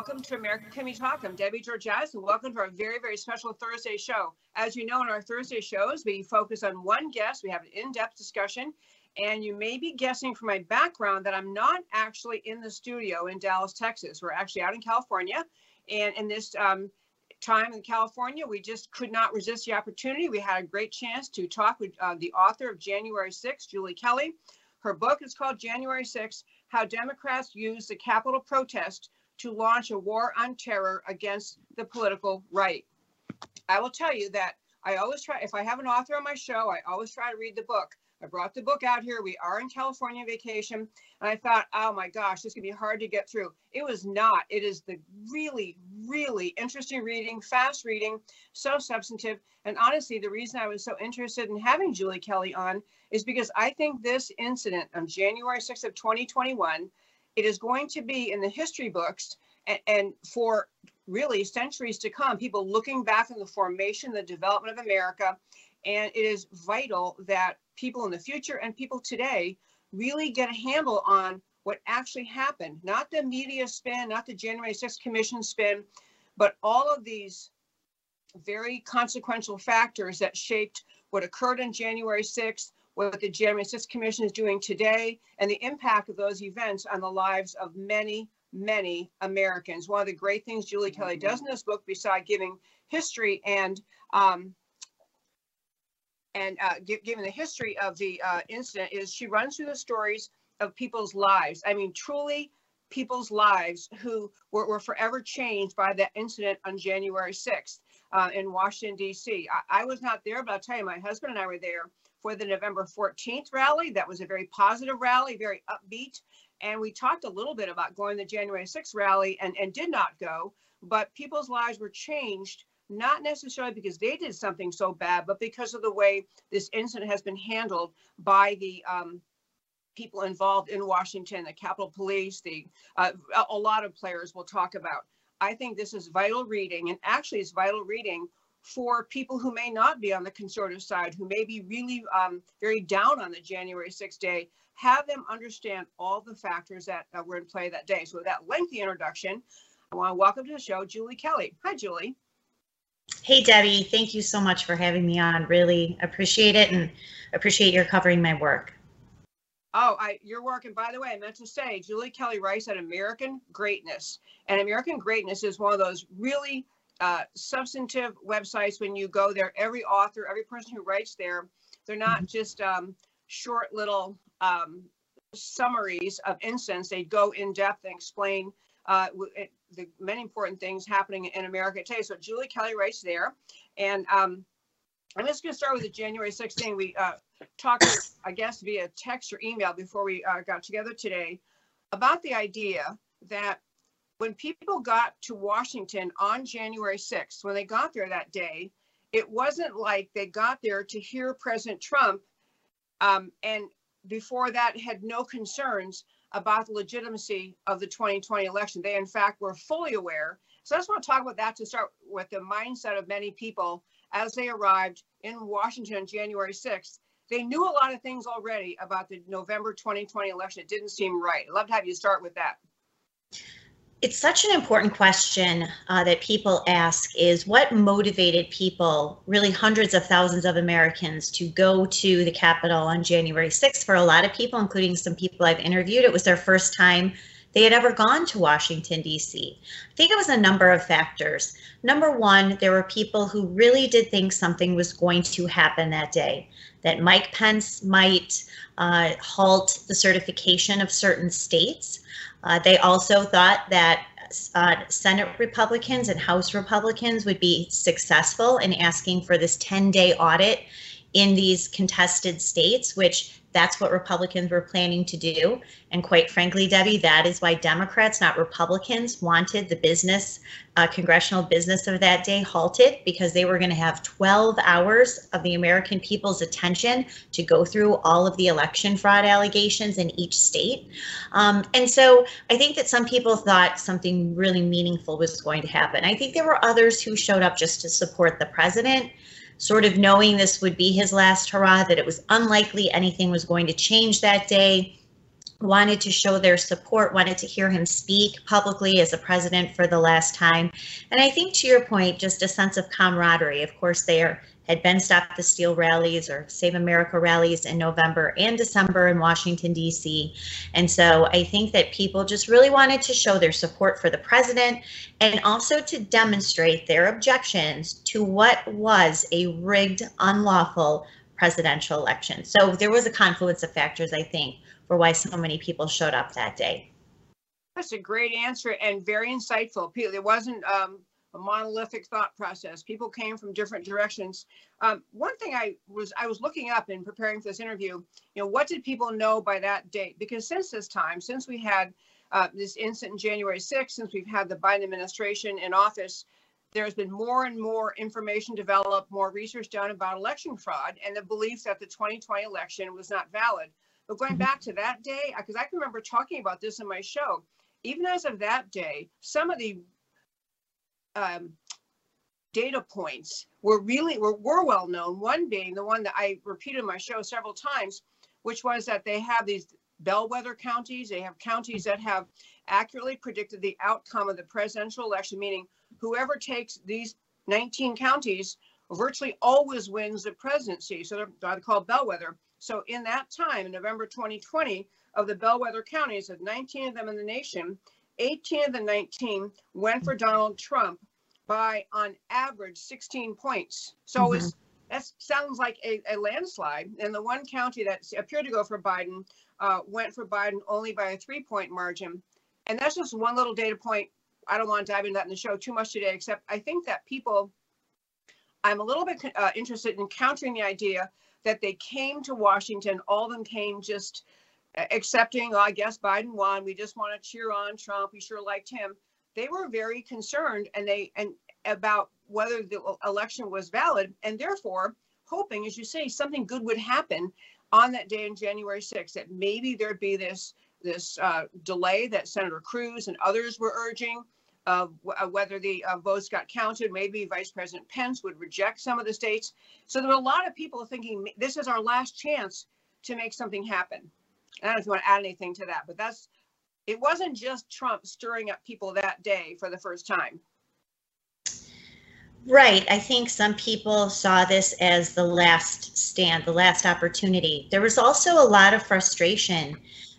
Welcome to America Can We Talk. I'm Debbie Georgatos and welcome to our very, very special Thursday show. As you know, in our Thursday shows, we focus on one guest. We have an in-depth discussion and you may be guessing from my background that I'm not actually in the studio in Dallas, Texas. We're actually out in California. And in this um, time in California, we just could not resist the opportunity. We had a great chance to talk with uh, the author of January 6, Julie Kelly. Her book is called January 6 How Democrats Use the Capitol Protest to Launch a War on Terror Against the Political Right. I will tell you that I always try, if I have an author on my show, I always try to read the book. I brought the book out here. We are in California vacation. And I thought, oh my gosh, this could be hard to get through. It was not. It is the really, really interesting reading, fast reading, so substantive. And honestly, the reason I was so interested in having Julie Kelly on is because I think this incident on January 6th of 2021, it is going to be in the history books and, and for really centuries to come, people looking back on the formation, the development of America, and it is vital that people in the future and people today really get a handle on what actually happened, not the media spin, not the January 6th Commission spin, but all of these very consequential factors that shaped what occurred on January 6th, what the January 6th Commission is doing today, and the impact of those events on the lives of many, many Americans. One of the great things Julie Kelly does in this book, beside giving history and um, and uh, given the history of the uh, incident, is she runs through the stories of people's lives. I mean, truly people's lives who were, were forever changed by that incident on January 6th uh, in Washington, D.C. I, I, was not there, but I'll tell you, my husband and I were there for the November 14th rally. That was a very positive rally, very upbeat. And we talked a little bit about going to the January 6th rally and, and did not go, but people's lives were changed not necessarily because they did something so bad, but because of the way this incident has been handled by the um, people involved in Washington, the Capitol Police, the uh, a lot of players we'll talk about. I think this is vital reading, and actually, it's vital reading for people who may not be on the conservative side, who may be really um, very down on the January 6th day. Have them understand all the factors that uh, were in play that day. So, with that lengthy introduction, I want to welcome to the show Julie Kelly. Hi, Julie. Hey, Debbie, thank you so much for having me on. Really appreciate it and appreciate your covering my work. Oh, I, your work. And by the way, I meant to say, Julie Kelly writes at American Greatness. And American Greatness is one of those really uh, substantive websites when you go there. Every author, every person who writes there, they're not mm-hmm. just um, short little um, summaries of incidents. They go in depth and explain uh, the many important things happening in America today. So Julie Kelly writes there. And um, I'm just going to start with the January 16th. We uh, talked, I guess, via text or email before we uh, got together today about the idea that when people got to Washington on January 6th, when they got there that day, it wasn't like they got there to hear President Trump um, and before that had no concerns about the legitimacy of the 2020 election. They, in fact, were fully aware. So I just want to talk about that to start with the mindset of many people as they arrived in Washington on January 6th. They knew a lot of things already about the November 2020 election. It didn't seem right. I'd love to have you start with that. It's such an important question uh, that people ask is what motivated people, really hundreds of thousands of Americans, to go to the Capitol on January 6th. For a lot of people, including some people I've interviewed, it was their first time they had ever gone to Washington, D.C. I think it was a number of factors. Number one, there were people who really did think something was going to happen that day, that Mike Pence might uh, halt the certification of certain states. Uh, they also thought that uh, Senate Republicans and House Republicans would be successful in asking for this 10 day audit in these contested states, which that's what Republicans were planning to do. And quite frankly, Debbie, that is why Democrats, not Republicans, wanted the business, uh, congressional business of that day halted because they were going to have 12 hours of the American people's attention to go through all of the election fraud allegations in each state. Um, and so I think that some people thought something really meaningful was going to happen. I think there were others who showed up just to support the president sort of knowing this would be his last hurrah, that it was unlikely anything was going to change that day. wanted to show their support, wanted to hear him speak publicly as a president for the last time. And I think to your point, just a sense of camaraderie. Of course, they are, had been Stop the Steal rallies or Save America rallies in November and December in Washington, D.C. And so I think that people just really wanted to show their support for the president and also to demonstrate their objections to what was a rigged, unlawful presidential election. So there was a confluence of factors, I think, for why so many people showed up that day. That's a great answer and very insightful. It wasn't um, a monolithic thought process. People came from different directions. Um, one thing I was I was looking up in preparing for this interview, you know, what did people know by that date? Because since this time, since we had uh, this incident in January 6th, since we've had the Biden administration in office, there's been more and more information developed, more research done about election fraud, and the belief that the 2020 election was not valid. But going mm-hmm. back to that day, because I can remember talking about this in my show, even as of that day, some of the um, data points were really were, were well known. One being the one that I repeated in my show several times, which was that they have these bellwether counties. They have counties that have accurately predicted the outcome of the presidential election, meaning whoever takes these 19 counties virtually always wins the presidency. So they're called bellwether. So in that time, in November 2020, of the bellwether counties, of 19 of them in the nation, 18 of the 19 went for Donald Trump by, on average, 16 points. So mm-hmm. it's that sounds like a, a, landslide. And the one county that appeared to go for Biden uh, went for Biden only by a three point margin. And that's just one little data point. I don't want to dive into that in the show too much today, except I think that people, I'm a little bit uh, interested in countering the idea that they came to Washington, all of them came just accepting, oh, I guess Biden won. We just want to cheer on Trump. We sure liked him. They were very concerned and they and about whether the election was valid and therefore hoping, as you say, something good would happen on that day in January 6th, that maybe there'd be this this uh, delay that Senator Cruz and others were urging, uh, whether the uh, votes got counted. Maybe Vice President Pence would reject some of the states. So there were a lot of people thinking this is our last chance to make something happen. I don't know if you want to add anything to that, but that's it wasn't just Trump stirring up people that day for the first time. Right. I think some people saw this as the last stand, the last opportunity. There was also a lot of frustration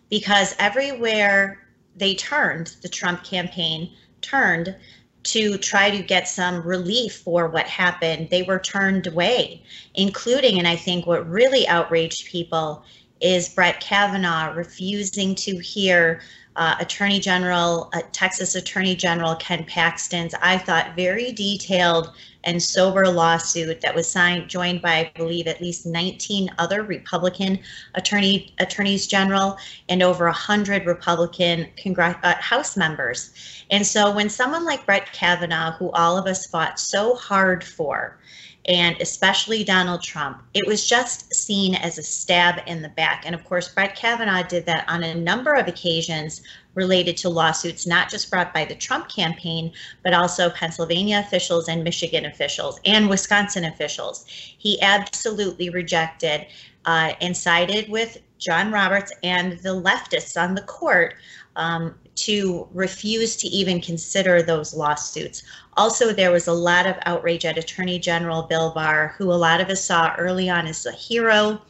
because everywhere they turned, the Trump campaign, turned to try to get some relief for what happened, they were turned away, including, and I think what really outraged people is Brett Kavanaugh refusing to hear uh, Attorney General, uh, Texas Attorney General Ken Paxton's, I thought, very detailed and sober lawsuit that was signed, joined by, I believe, at least 19 other Republican attorney attorneys general and over 100 Republican Congress, uh, House members. And so when someone like Brett Kavanaugh, who all of us fought so hard for, and especially Donald Trump, it was just seen as a stab in the back. And of course, Brett Kavanaugh did that on a number of occasions related to lawsuits, not just brought by the Trump campaign, but also Pennsylvania officials and Michigan officials and Wisconsin officials. He absolutely rejected uh, and sided with John Roberts and the leftists on the court um, to refuse to even consider those lawsuits. Also, there was a lot of outrage at Attorney General Bill Barr, who a lot of us saw early on as a hero.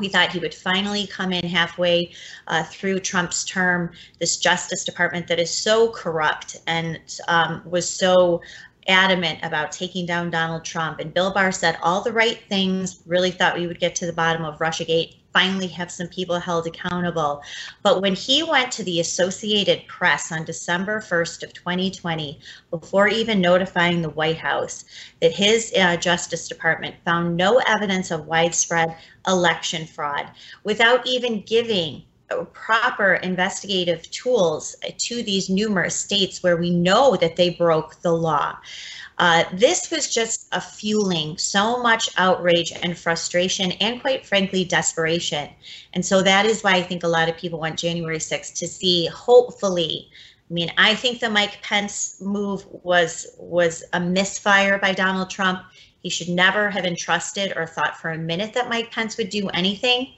We thought he would finally come in halfway uh, through Trump's term, this Justice Department that is so corrupt and um, was so adamant about taking down Donald Trump. And Bill Barr said all the right things, really thought we would get to the bottom of Russiagate, finally have some people held accountable. But when he went to the Associated Press on December 1st of 2020, before even notifying the White House that his uh, Justice Department found no evidence of widespread election fraud, without even giving proper investigative tools to these numerous states where we know that they broke the law. Uh, this was just a fueling so much outrage and frustration and quite frankly desperation. And so that is why i think a lot of people want january 6th to see hopefully i mean i think the mike pence move was was a misfire by donald trump. He should never have entrusted or thought for a minute that mike pence would do anything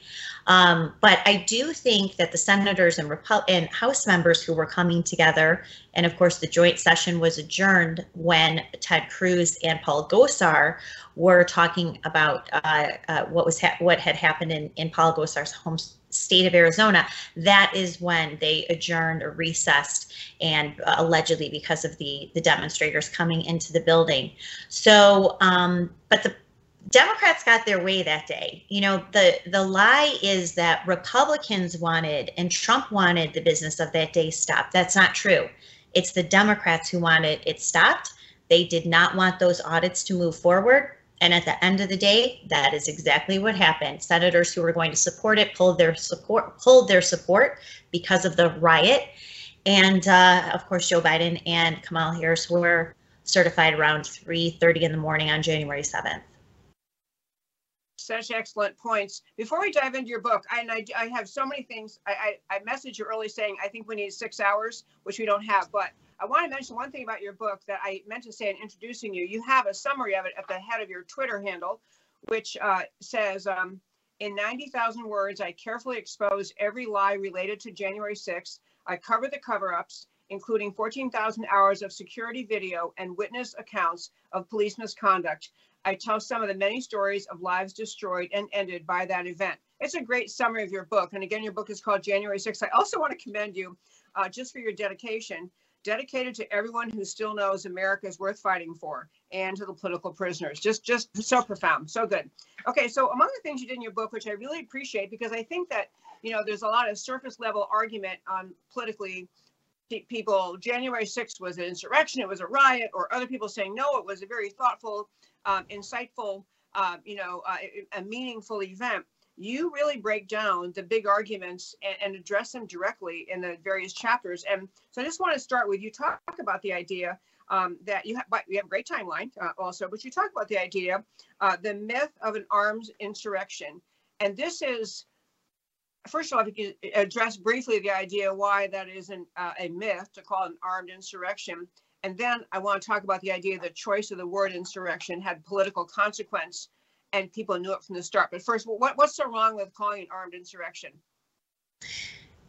Um, but I do think that the senators and, and House members who were coming together, and of course the joint session was adjourned when Ted Cruz and Paul Gosar were talking about uh, uh, what was ha- what had happened in, in Paul Gosar's home state of Arizona. That is when they adjourned or recessed, and uh, allegedly because of the the demonstrators coming into the building. So, um, but the Democrats got their way that day. You know, the the lie is that Republicans wanted and Trump wanted the business of that day stopped. That's not true. It's the Democrats who wanted it stopped. They did not want those audits to move forward. And at the end of the day, that is exactly what happened. Senators who were going to support it pulled their support pulled their support because of the riot. And uh, of course, Joe Biden and Kamala Harris were certified around 3:30 in the morning on January 7th such excellent points. Before we dive into your book, I, and I, I have so many things. I, I, I messaged you early saying I think we need six hours, which we don't have. But I want to mention one thing about your book that I meant to say in introducing you. You have a summary of it at the head of your Twitter handle, which uh, says, um, in 90,000 words, I carefully expose every lie related to January 6th. I cover the cover ups, including 14,000 hours of security video and witness accounts of police misconduct. I tell some of the many stories of lives destroyed and ended by that event. It's a great summary of your book. And again, your book is called January 6th. I also want to commend you uh, just for your dedication, dedicated to everyone who still knows America is worth fighting for and to the political prisoners. Just, just so profound, so good. Okay, so among the things you did in your book, which I really appreciate because I think that, you know, there's a lot of surface level argument on politically people january 6th was an insurrection it was a riot or other people saying no it was a very thoughtful um, insightful, uh, you know, uh, a meaningful event, you really break down the big arguments and, and, address them directly in the various chapters. And so I just want to start with you talk about the idea um, that you have, you have a great timeline uh, also, but you talk about the idea, uh, the myth of an armed insurrection. And this is, first of all, if you could address briefly the idea why that isn't uh, a myth to call an armed insurrection. And then I want to talk about the idea that choice of the word insurrection had political consequence and people knew it from the start. But first, what, what's so wrong with calling it armed insurrection?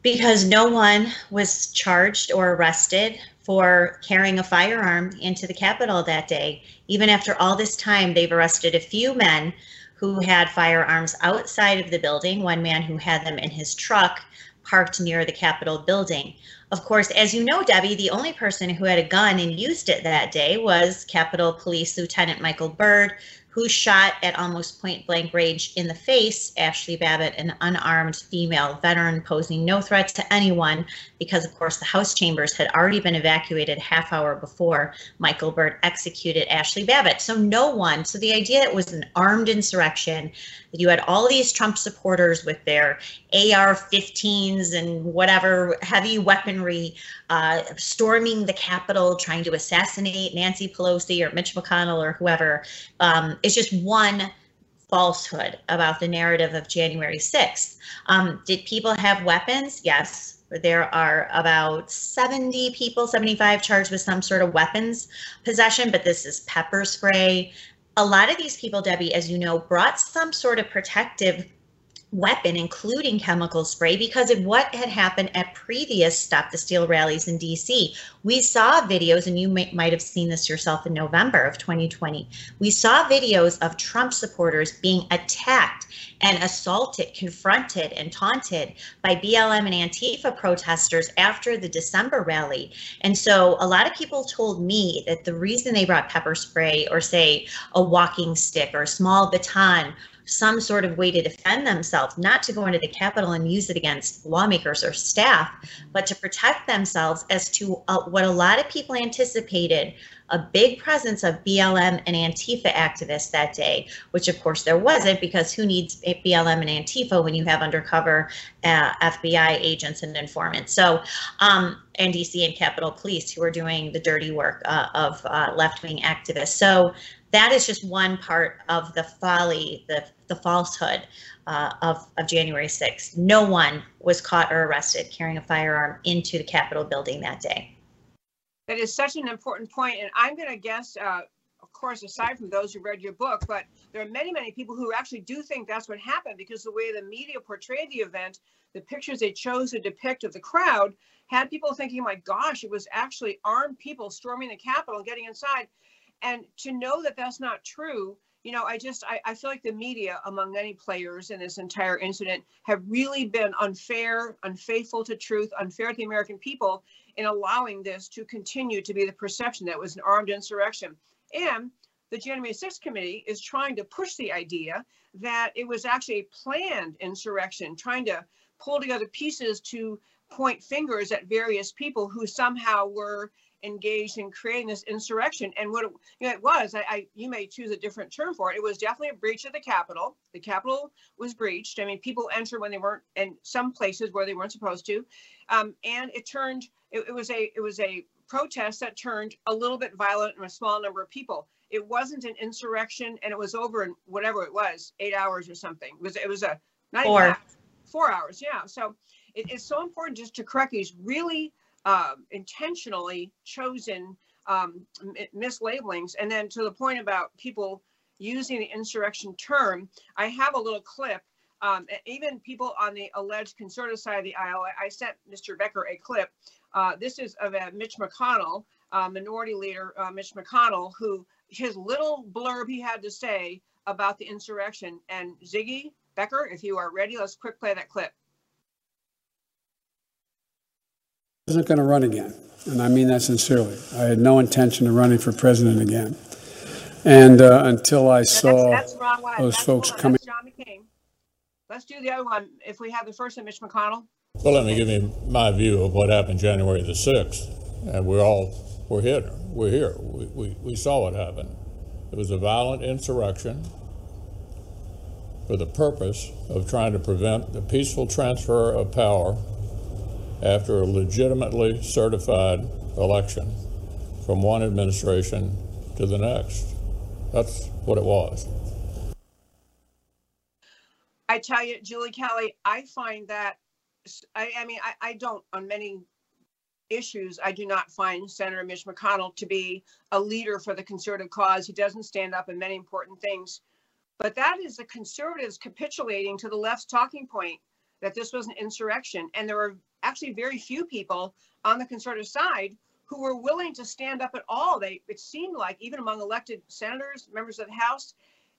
Because no one was charged or arrested for carrying a firearm into the Capitol that day. Even after all this time, they've arrested a few men who had firearms outside of the building, one man who had them in his truck parked near the Capitol building. Of course, as you know, Debbie, the only person who had a gun and used it that day was Capitol Police Lieutenant Michael Byrd, who shot at almost point blank range in the face Ashley Babbitt, an unarmed female veteran posing no threat to anyone because, of course, the House chambers had already been evacuated half hour before Michael Byrd executed Ashley Babbitt. So no one, so the idea it was an armed insurrection, that you had all these Trump supporters with their AR-15s and whatever heavy weaponry uh, storming the Capitol, trying to assassinate Nancy Pelosi or Mitch McConnell or whoever, um, is just one falsehood about the narrative of January 6th. Um, did people have weapons? Yes. There are about 70 people, 75 charged with some sort of weapons possession, but this is pepper spray. A lot of these people, Debbie, as you know, brought some sort of protective weapon, including chemical spray, because of what had happened at previous Stop the Steal rallies in DC. We saw videos, and you may, might have seen this yourself in November of 2020. We saw videos of Trump supporters being attacked and assaulted, confronted, and taunted by BLM and Antifa protesters after the December rally. And so a lot of people told me that the reason they brought pepper spray or, say, a walking stick or a small baton some sort of way to defend themselves, not to go into the Capitol and use it against lawmakers or staff, but to protect themselves as to uh, what a lot of people anticipated a big presence of BLM and Antifa activists that day, which of course there wasn't because who needs BLM and Antifa when you have undercover uh, FBI agents and informants? So, um, and DC and Capitol Police who are doing the dirty work uh, of uh, left wing activists. So, that is just one part of the folly, the, the falsehood uh, of, of January 6th. No one was caught or arrested carrying a firearm into the Capitol building that day. That is such an important point, and I'm going to guess, uh, of course, aside from those who read your book, but there are many, many people who actually do think that's what happened because the way the media portrayed the event, the pictures they chose to depict of the crowd had people thinking, my gosh, it was actually armed people storming the Capitol and getting inside. And to know that that's not true, you know, I just, I, I feel like the media, among many players in this entire incident, have really been unfair, unfaithful to truth, unfair to the American people in allowing this to continue to be the perception that was an armed insurrection. And the January 6th committee is trying to push the idea that it was actually a planned insurrection, trying to pull together pieces to point fingers at various people who somehow were engaged in creating this insurrection. And what it, you know, it was, I, I, you may choose a different term for it. It was definitely a breach of the Capitol. The Capitol was breached. I mean, people entered when they weren't in some places where they weren't supposed to, um, and it turned. It, it was a it was a protest that turned a little bit violent and a small number of people. It wasn't an insurrection, and it was over in whatever it was, eight hours or something. It was it was a not four. Even four hours, yeah. So it, it's so important just to correct these really um, intentionally chosen um, mislabelings. And then to the point about people using the insurrection term, I have a little clip. Um, even people on the alleged conservative side of the aisle, I, I sent Mr. Becker a clip. Uh, this is of uh, Mitch McConnell, uh, Minority Leader uh, Mitch McConnell, who his little blurb he had to say about the insurrection. And Ziggy Becker, if you are ready, let's quick play that clip. Wasn't going to run again. And I mean that sincerely. I had no intention of running for president again. And uh, until I saw that's, that's those that's folks coming. John McCain. Let's do the other one. If we have the first one, Mitch McConnell. Well, let me give you my view of what happened January the 6th. And we're all, we're here. We're here. We, we, we saw what happened. It was a violent insurrection for the purpose of trying to prevent the peaceful transfer of power after a legitimately certified election from one administration to the next. That's what it was. I tell you, Julie Kelly, I find that, I, I mean, I, I don't, on many issues, I do not find Senator Mitch McConnell to be a leader for the conservative cause. He doesn't stand up in many important things. But that is the conservatives capitulating to the left's talking point that this was an insurrection. And there were actually very few people on the conservative side who were willing to stand up at all. They it seemed like even among elected senators, members of the House,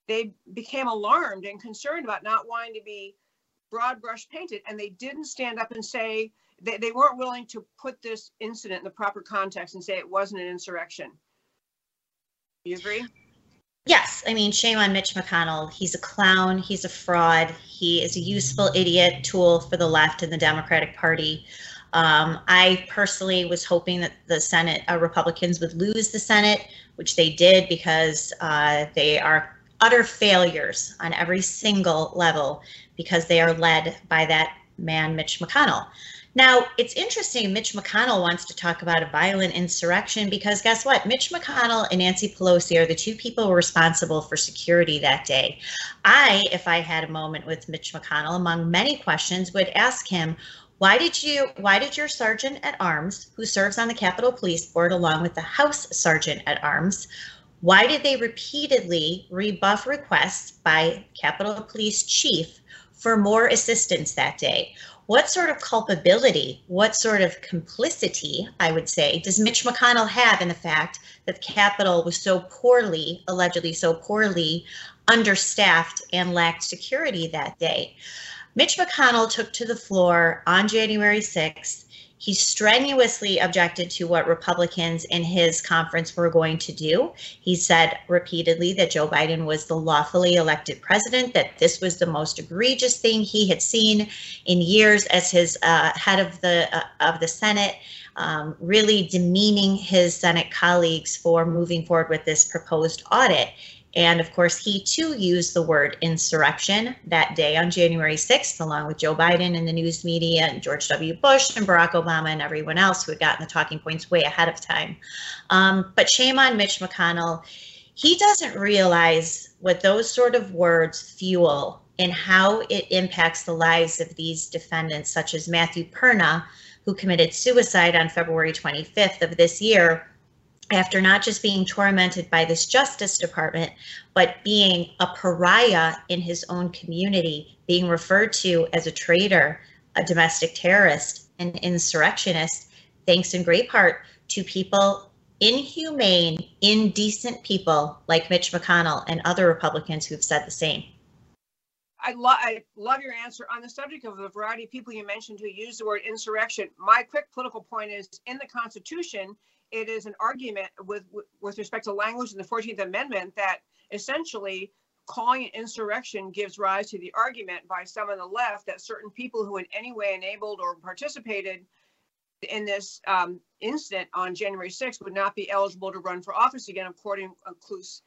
they became alarmed and concerned about not wanting to be broad brush painted, and they didn't stand up and say they, they weren't willing to put this incident in the proper context and say it wasn't an insurrection. You agree? Yes, I mean, shame on Mitch McConnell. He's a clown. He's a fraud. He is a useful idiot tool for the left and the Democratic Party. Um, I personally was hoping that the Senate uh, Republicans would lose the Senate, which they did because uh, they are utter failures on every single level because they are led by that man, Mitch McConnell. Now, it's interesting, Mitch McConnell wants to talk about a violent insurrection because guess what? Mitch McConnell and Nancy Pelosi are the two people responsible for security that day. I, if I had a moment with Mitch McConnell, among many questions, would ask him, why did you why did your sergeant at arms who serves on the capitol police board along with the house sergeant at arms why did they repeatedly rebuff requests by capitol police chief for more assistance that day what sort of culpability, what sort of complicity, I would say, does Mitch McConnell have in the fact that Capitol was so poorly, allegedly so poorly understaffed and lacked security that day? Mitch McConnell took to the floor on January 6th he strenuously objected to what Republicans in his conference were going to do. He said repeatedly that Joe Biden was the lawfully elected president, that this was the most egregious thing he had seen in years as his uh, head of the uh, of the Senate. Um, really demeaning his Senate colleagues for moving forward with this proposed audit. And of course, he too used the word insurrection that day on January 6th, along with Joe Biden and the news media and George W. Bush and Barack Obama and everyone else who had gotten the talking points way ahead of time. Um, but shame on Mitch McConnell. He doesn't realize what those sort of words fuel and how it impacts the lives of these defendants, such as Matthew Perna, who committed suicide on February 25th of this year after not just being tormented by this Justice Department, but being a pariah in his own community, being referred to as a traitor, a domestic terrorist, an insurrectionist, thanks in great part to people, inhumane, indecent people like Mitch McConnell and other Republicans who've said the same. I, lo- I love your answer on the subject of the variety of people you mentioned who use the word insurrection. My quick political point is in the Constitution, it is an argument with with respect to language in the 14th Amendment that essentially calling it insurrection gives rise to the argument by some on the left that certain people who in any way enabled or participated in this um, incident on January 6th would not be eligible to run for office again, according,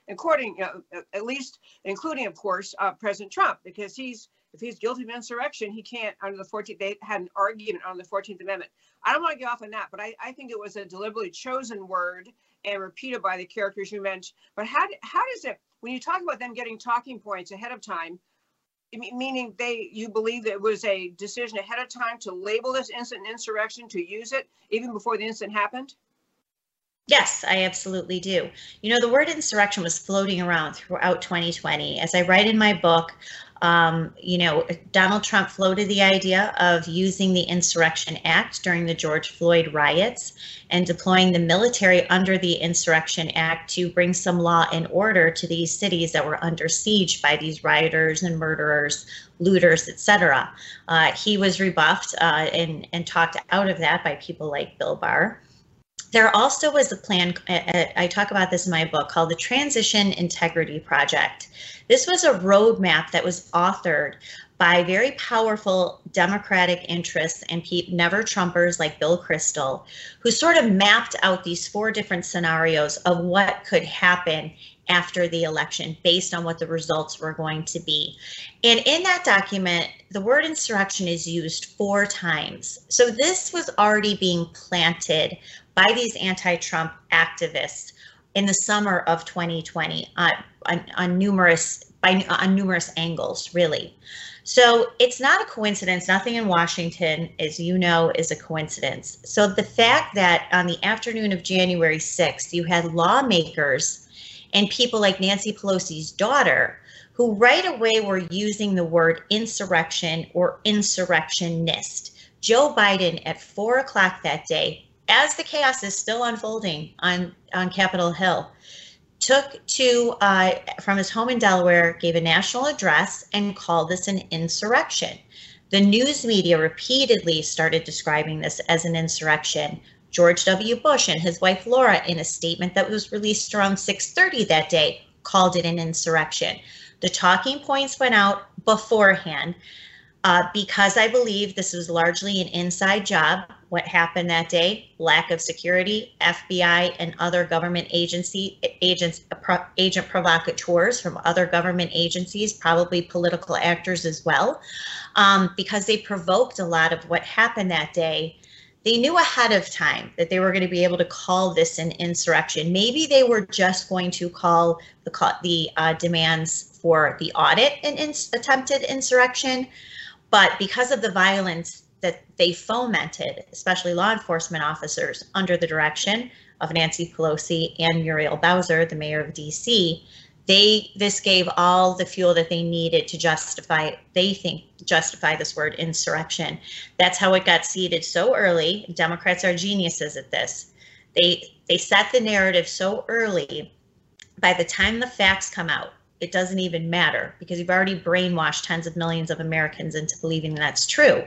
according, uh, at least including, of course, uh, President Trump, because he's if he's guilty of insurrection, he can't under the 14th. They had an argument on the 14th Amendment. I don't want to get off on that, but I, I think it was a deliberately chosen word and repeated by the characters you mentioned. But how how does it when you talk about them getting talking points ahead of time? meaning they you believe that it was a decision ahead of time to label this incident insurrection to use it even before the incident happened yes i absolutely do you know the word insurrection was floating around throughout 2020 as i write in my book um, you know, Donald Trump floated the idea of using the Insurrection Act during the George Floyd riots and deploying the military under the Insurrection Act to bring some law and order to these cities that were under siege by these rioters and murderers, looters, etc. Uh, he was rebuffed uh, and, and talked out of that by people like Bill Barr. There also was a plan, uh, uh, I talk about this in my book, called the Transition Integrity Project. This was a roadmap that was authored by very powerful Democratic interests and never Trumpers like Bill Kristol, who sort of mapped out these four different scenarios of what could happen after the election based on what the results were going to be. And in that document, the word insurrection is used four times. So this was already being planted by these anti-Trump activists in the summer of 2020 on, on, on numerous by on numerous angles, really. So it's not a coincidence. Nothing in Washington, as you know, is a coincidence. So the fact that on the afternoon of January 6th, you had lawmakers and people like Nancy Pelosi's daughter who right away were using the word insurrection or insurrectionist. Joe Biden at four o'clock that day as the chaos is still unfolding on, on Capitol Hill, took to uh, from his home in Delaware, gave a national address, and called this an insurrection. The news media repeatedly started describing this as an insurrection. George W. Bush and his wife Laura, in a statement that was released around 6:30 that day, called it an insurrection. The talking points went out beforehand. Uh, because I believe this was largely an inside job. What happened that day? Lack of security, FBI and other government agency agents, agent provocateurs from other government agencies, probably political actors as well, um, because they provoked a lot of what happened that day. They knew ahead of time that they were going to be able to call this an insurrection. Maybe they were just going to call the the uh, demands for the audit an attempted insurrection but because of the violence that they fomented, especially law enforcement officers under the direction of Nancy Pelosi and Muriel Bowser, the mayor of DC, they this gave all the fuel that they needed to justify they think justify this word insurrection. That's how it got seeded so early. Democrats are geniuses at this. They they set the narrative so early. By the time the facts come out it doesn't even matter because you've already brainwashed tens of millions of Americans into believing that's true.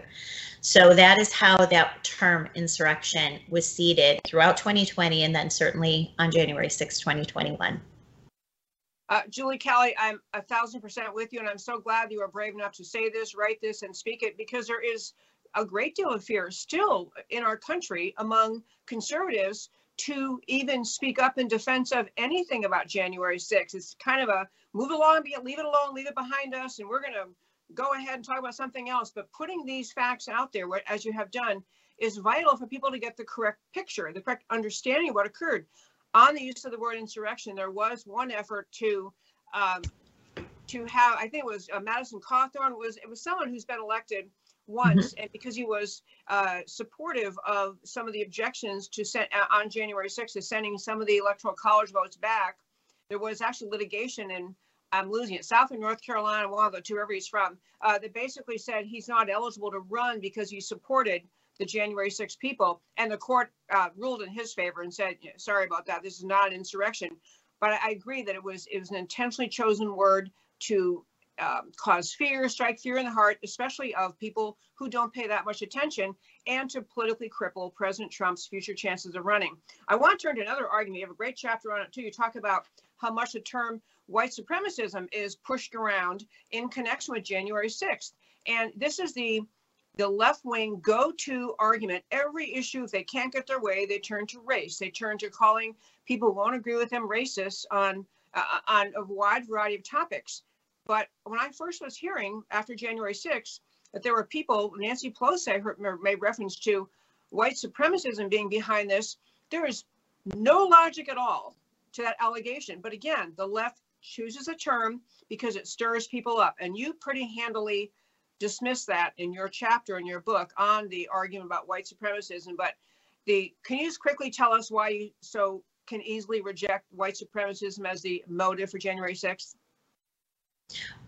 So that is how that term insurrection was seeded throughout 2020 and then certainly on January 6, 2021. Uh, Julie Kelly, I'm a thousand percent with you, and I'm so glad you were brave enough to say this, write this, and speak it because there is a great deal of fear still in our country among conservatives to even speak up in defense of anything about January 6th. It's kind of a move along, leave it alone, leave it behind us, and we're going to go ahead and talk about something else. But putting these facts out there, as you have done, is vital for people to get the correct picture, the correct understanding of what occurred. On the use of the word insurrection, there was one effort to um, to have, I think it was uh, Madison Cawthorn was it was someone who's been elected once, and because he was uh, supportive of some of the objections to send uh, on January 6th to sending some of the electoral college votes back, there was actually litigation in I'm losing it. South and North Carolina, one of the two, wherever he's from, uh, that basically said he's not eligible to run because he supported the January 6 people. And the court uh, ruled in his favor and said, sorry about that. This is not an insurrection. But I agree that it was it was an intentionally chosen word to um, cause fear, strike fear in the heart, especially of people who don't pay that much attention, and to politically cripple President Trump's future chances of running. I want to turn to another argument. You have a great chapter on it too. You talk about how much the term white supremacism is pushed around in connection with January 6th. And this is the the left wing go to argument. Every issue, if they can't get their way, they turn to race. They turn to calling people who won't agree with them racist on uh, on a wide variety of topics. But when I first was hearing after January 6th that there were people, Nancy Pelosi made reference to white supremacism being behind this, there is no logic at all to that allegation. But again, the left chooses a term because it stirs people up. And you pretty handily dismiss that in your chapter in your book on the argument about white supremacism. But the can you just quickly tell us why you so can easily reject white supremacism as the motive for January 6th?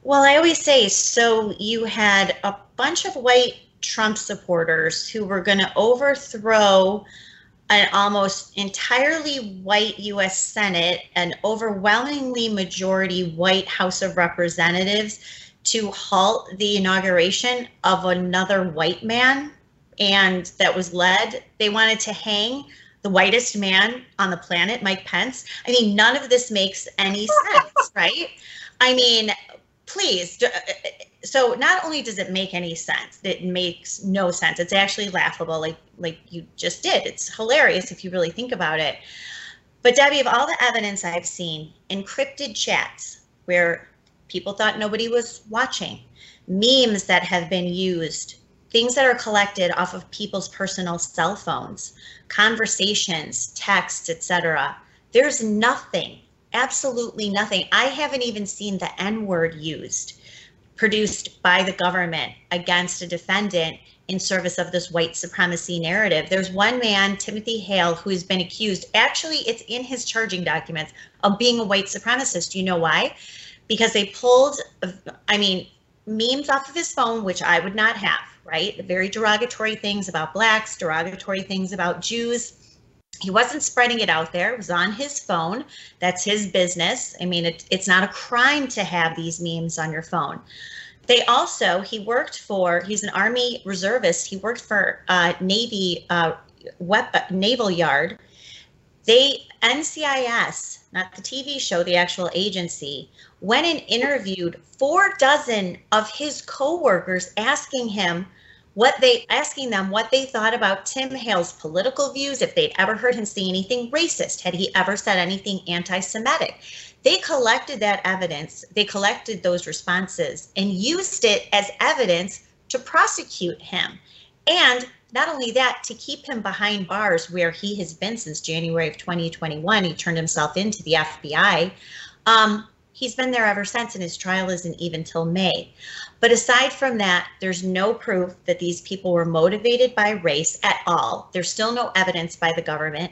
Well, I always say so you had a bunch of white Trump supporters who were going to overthrow an almost entirely white US Senate, an overwhelmingly majority white House of Representatives to halt the inauguration of another white man. And that was led, they wanted to hang the whitest man on the planet, Mike Pence. I mean, none of this makes any sense, right? I mean, please. Uh, uh, So not only does it make any sense, it makes no sense. It's actually laughable, like like you just did. It's hilarious if you really think about it. But Debbie, of all the evidence I've seen, encrypted chats where people thought nobody was watching, memes that have been used, things that are collected off of people's personal cell phones, conversations, texts, etc. There's nothing, absolutely nothing. I haven't even seen the N word used produced by the government against a defendant in service of this white supremacy narrative. There's one man, Timothy Hale, who has been accused, actually, it's in his charging documents, of being a white supremacist. Do you know why? Because they pulled, I mean, memes off of his phone, which I would not have, right? Very derogatory things about blacks, derogatory things about Jews. He wasn't spreading it out there. It was on his phone. That's his business. I mean, it, it's not a crime to have these memes on your phone. They also, he worked for, he's an Army reservist. He worked for uh, Navy uh, Naval Yard. They, NCIS, not the TV show, the actual agency, went and interviewed four dozen of his coworkers asking him what they asking them what they thought about Tim Hale's political views, if they'd ever heard him say anything racist, had he ever said anything anti-Semitic. They collected that evidence, they collected those responses and used it as evidence to prosecute him. And not only that, to keep him behind bars where he has been since January of 2021, he turned himself into the FBI. Um, he's been there ever since, and his trial isn't even till May. But aside from that, there's no proof that these people were motivated by race at all. There's still no evidence by the government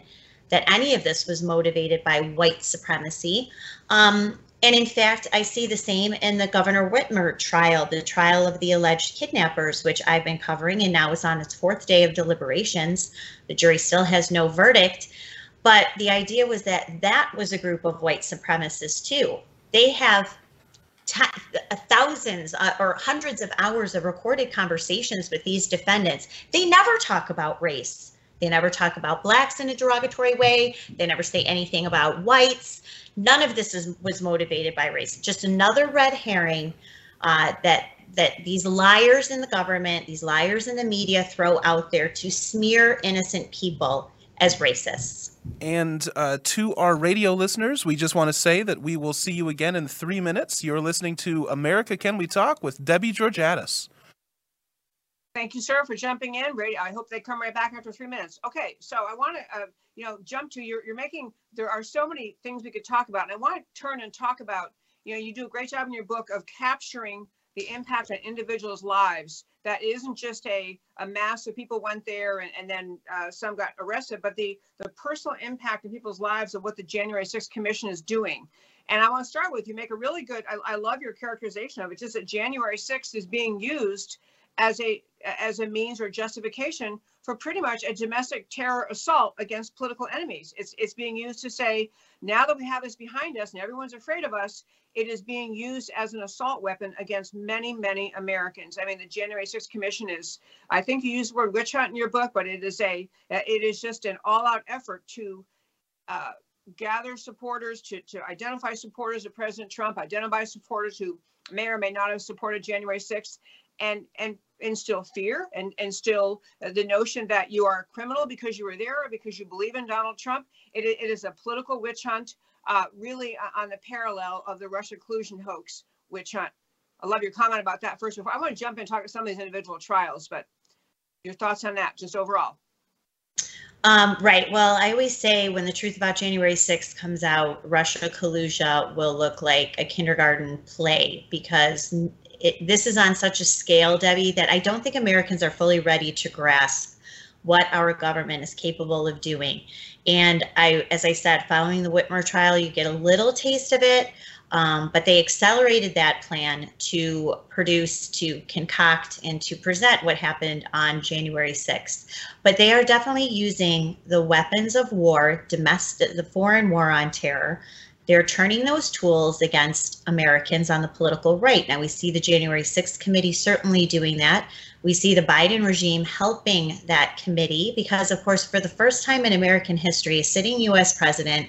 that any of this was motivated by white supremacy. Um, and in fact, I see the same in the Governor Whitmer trial, the trial of the alleged kidnappers, which I've been covering, and now is on its fourth day of deliberations. The jury still has no verdict. But the idea was that that was a group of white supremacists too. They have thousands uh, or hundreds of hours of recorded conversations with these defendants. They never talk about race. They never talk about blacks in a derogatory way. They never say anything about whites. None of this is, was motivated by race. Just another red herring uh, that that these liars in the government, these liars in the media throw out there to smear innocent people as racists. And uh, to our radio listeners, we just want to say that we will see you again in three minutes. You're listening to America Can We Talk with Debbie Georgatos. Thank you, sir, for jumping in. I hope they come right back after three minutes. Okay, so I want to, uh, you know, jump to you're, you're making. There are so many things we could talk about, and I want to turn and talk about. You know, you do a great job in your book of capturing the impact on individuals' lives. That isn't just a, a mass of people went there and, and then uh, some got arrested, but the, the personal impact in people's lives of what the January 6th Commission is doing. And I want to start with you make a really good, I, I love your characterization of it, just that January 6th is being used as a as a means or justification for pretty much a domestic terror assault against political enemies. It's it's being used to say now that we have this behind us and everyone's afraid of us, it is being used as an assault weapon against many many Americans. I mean, the January 6th Commission is I think you use the word witch hunt in your book, but it is a it is just an all-out effort to uh, gather supporters, to to identify supporters of President Trump, identify supporters who may or may not have supported January 6th, and and instill fear and instill the notion that you are a criminal because you were there or because you believe in Donald Trump. It, it is a political witch hunt, uh, really on the parallel of the Russia collusion hoax witch hunt. I love your comment about that first. Before I want to jump in and talk to some of these individual trials, but your thoughts on that, just overall. Um, right. Well, I always say when the truth about January 6th comes out, Russia collusion will look like a kindergarten play because it, this is on such a scale, Debbie, that I don't think Americans are fully ready to grasp what our government is capable of doing. And I, as I said, following the Whitmer trial, you get a little taste of it, um, but they accelerated that plan to produce, to concoct, and to present what happened on January 6th. But they are definitely using the weapons of war, domestic, the foreign war on terror, they're turning those tools against Americans on the political right. Now, we see the January 6th committee certainly doing that. We see the Biden regime helping that committee because, of course, for the first time in American history, a sitting U.S. president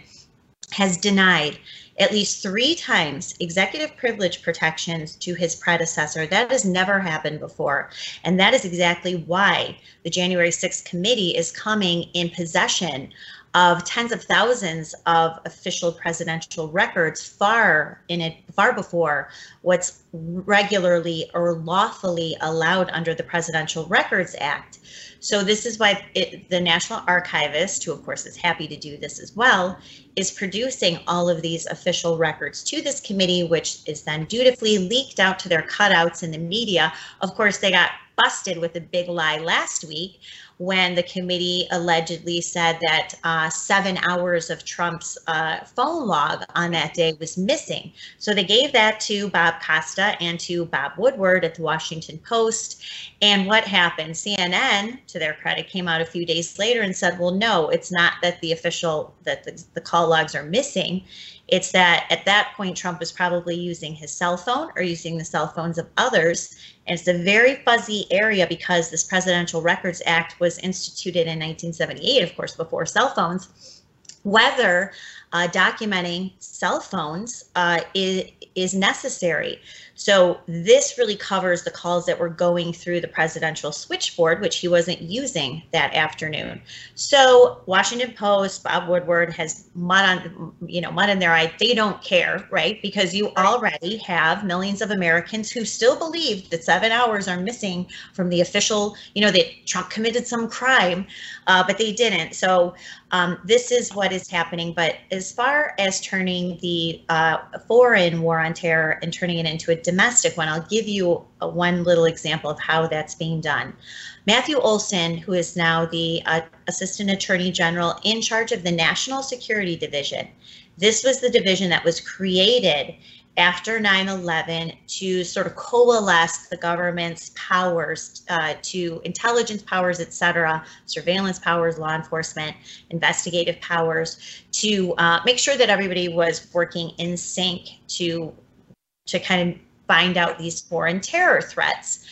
has denied at least three times executive privilege protections to his predecessor. That has never happened before. And that is exactly why the January 6th committee is coming in possession of tens of thousands of official presidential records far in it far before what's regularly or lawfully allowed under the Presidential Records Act. So this is why it, the National Archivist, who of course is happy to do this as well, is producing all of these official records to this committee, which is then dutifully leaked out to their cutouts in the media. Of course, they got busted with a big lie last week when the committee allegedly said that uh, seven hours of Trump's uh, phone log on that day was missing. So they gave that to Bob Costa and to Bob Woodward at the Washington Post. And what happened? CNN, to their credit, came out a few days later and said, well, no, it's not that the official, that the, the call logs are missing. It's that at that point, Trump was probably using his cell phone or using the cell phones of others. And it's a very fuzzy area because this Presidential Records Act was instituted in 1978, of course, before cell phones. Whether uh, documenting cell phones uh, is, is necessary. So this really covers the calls that were going through the presidential switchboard, which he wasn't using that afternoon. So Washington Post, Bob Woodward has mud on, you know, mud in their eye. They don't care, right? Because you already have millions of Americans who still believe that seven hours are missing from the official, you know, that Trump committed some crime, uh, but they didn't. So um, this is what is happening. But as far as turning the uh, foreign war on terror and turning it into a domestic one. I'll give you a, one little example of how that's being done. Matthew Olsen, who is now the uh, Assistant Attorney General in charge of the National Security Division, this was the division that was created after 9-11 to sort of coalesce the government's powers uh, to intelligence powers, et cetera, surveillance powers, law enforcement, investigative powers, to uh, make sure that everybody was working in sync to to kind of find out these foreign terror threats.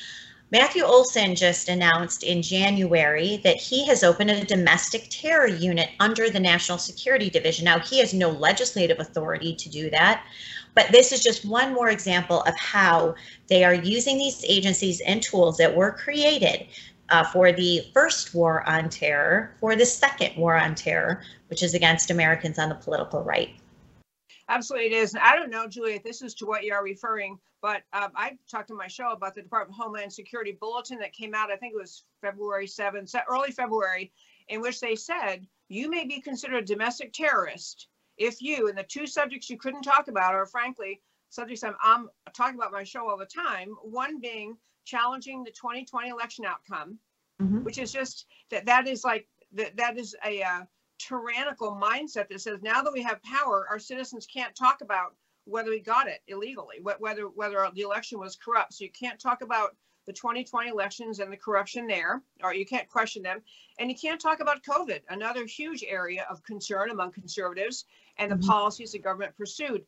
Matthew Olsen just announced in January that he has opened a domestic terror unit under the National Security Division. Now, he has no legislative authority to do that, but this is just one more example of how they are using these agencies and tools that were created uh, for the first war on terror, for the second war on terror, which is against Americans on the political right. Absolutely, it is. And I don't know, Julia, if this is to what you are referring, but um, I talked on my show about the Department of Homeland Security bulletin that came out, I think it was February 7th, early February, in which they said you may be considered a domestic terrorist if you, and the two subjects you couldn't talk about are frankly subjects I'm, I'm talking about my show all the time. One being challenging the 2020 election outcome, Mhm. which is just that that is like that that is a uh, tyrannical mindset that says now that we have power, our citizens can't talk about whether we got it illegally, whether whether the election was corrupt. So you can't talk about the 2020 elections and the corruption there, or you can't question them. And you can't talk about COVID, another huge area of concern among conservatives and the Mhm. policies the government pursued.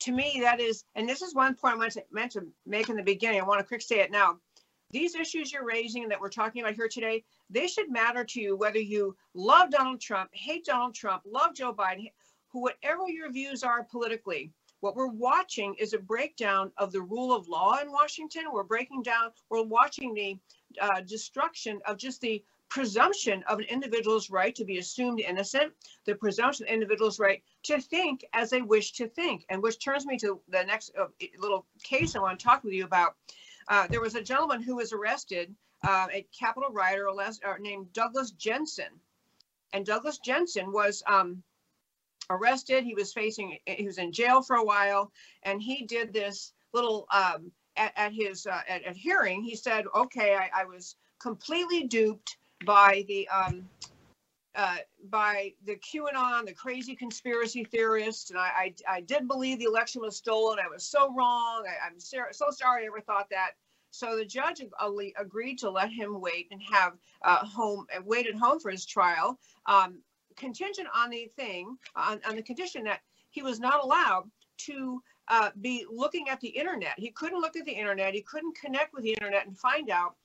To me, that is, and this is one point I meant to, meant to make in the beginning. I want to quick say it now. These issues you're raising that we're talking about here today, they should matter to you whether you love Donald Trump, hate Donald Trump, love Joe Biden, who whatever your views are politically. What we're watching is a breakdown of the rule of law in Washington. We're breaking down, we're watching the uh, destruction of just the presumption of an individual's right to be assumed innocent, the presumption of an individual's right to think as they wish to think. And which turns me to the next uh, little case I want to talk with you about. Uh, there was a gentleman who was arrested, uh, a Capitol rioter les- uh, named Douglas Jensen. And Douglas Jensen was um, arrested. He was facing, he was in jail for a while, and he did this little um, at, at his uh, at, at hearing. He said, "Okay, I, I was completely duped by the um, uh, by the QAnon, the crazy conspiracy theorists, and I, I, I did believe the election was stolen. I was so wrong. I, I'm ser- so sorry I ever thought that. So the judge ag- agreed to let him wait and have uh, home and wait at home for his trial, um, contingent on the thing on, on the condition that he was not allowed to uh, be looking at the internet. He couldn't look at the internet. He couldn't connect with the internet and find out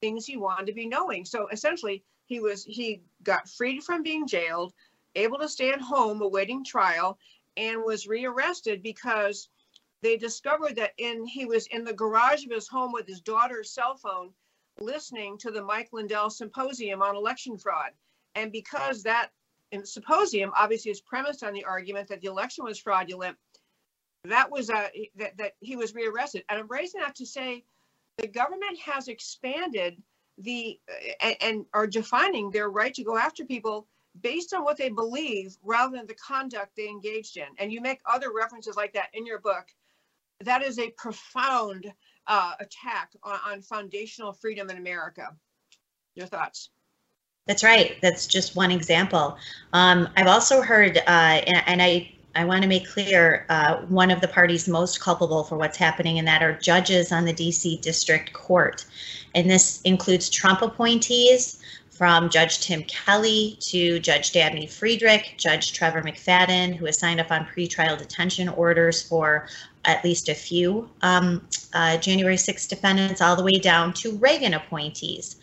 things he wanted to be knowing. So essentially, he was he got freed from being jailed, able to stay at home awaiting trial, and was rearrested because they discovered that in he was in the garage of his home with his daughter's cell phone, listening to the Mike Lindell symposium on election fraud. And because that symposium obviously is premised on the argument that the election was fraudulent, that was uh, that that he was rearrested. And I'm raising that to say the government has expanded the and, and are defining their right to go after people based on what they believe rather than the conduct they engaged in. And you make other references like that in your book. That is a profound uh, attack on, on foundational freedom in America. Your thoughts? That's right. That's just one example. Um, I've also heard, uh, and, and I I want to make clear uh, one of the parties most culpable for what's happening, and that are judges on the DC District Court. And this includes Trump appointees from Judge Tim Kelly to Judge Dabney Friedrich, Judge Trevor McFadden, who has signed up on pretrial detention orders for at least a few um, uh, January 6 defendants, all the way down to Reagan appointees.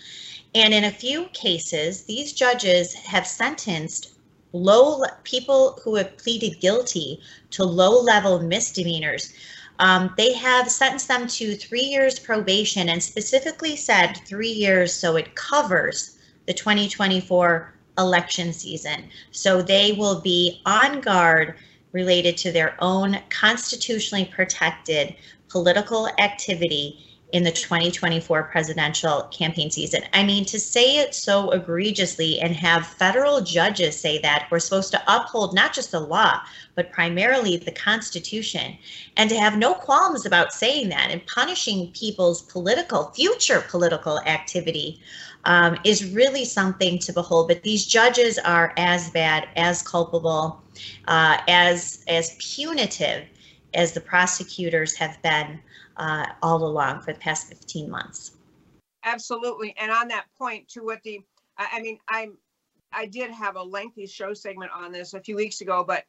And in a few cases, these judges have sentenced low people who have pleaded guilty to low level misdemeanors. Um, they have sentenced them to three years probation and specifically said three years so it covers the 2024 election season. So they will be on guard related to their own constitutionally protected political activity in the 2024 presidential campaign season. I mean, to say it so egregiously and have federal judges say that we're supposed to uphold not just the law, but primarily the Constitution, and to have no qualms about saying that and punishing people's political, future political activity um, is really something to behold. But these judges are as bad, as culpable, uh, as as punitive as the prosecutors have been uh, all along for the past 15 months. Absolutely. And on that point, to what the, I, mean, I'm, I did have a lengthy show segment on this a few weeks ago, but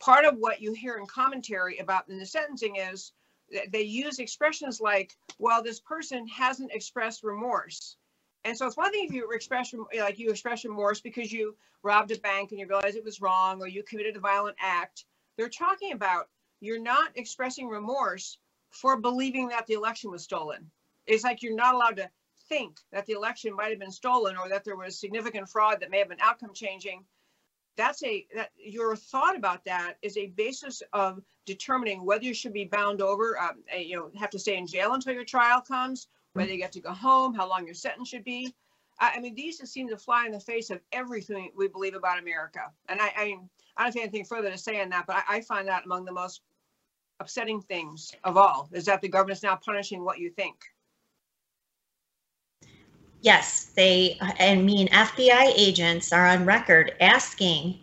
part of what you hear in commentary about in the sentencing is that they use expressions like, well, this person hasn't expressed remorse. And so it's one thing if you express like you express remorse because you robbed a bank and you realize it was wrong or you committed a violent act. They're talking about you're not expressing remorse for believing that the election was stolen. It's like you're not allowed to think that the election might have been stolen or that there was significant fraud that may have been outcome changing. That's a that your thought about that is a basis of determining whether you should be bound over, um, you know, have to stay in jail until your trial comes, whether you get to go home, how long your sentence should be. I, I mean, these just seem to fly in the face of everything we believe about America. And I, I, I don't have anything further to say on that, but I, I find that among the most upsetting things of all is that the government's now punishing what you think. Yes, they, I mean, FBI agents are on record asking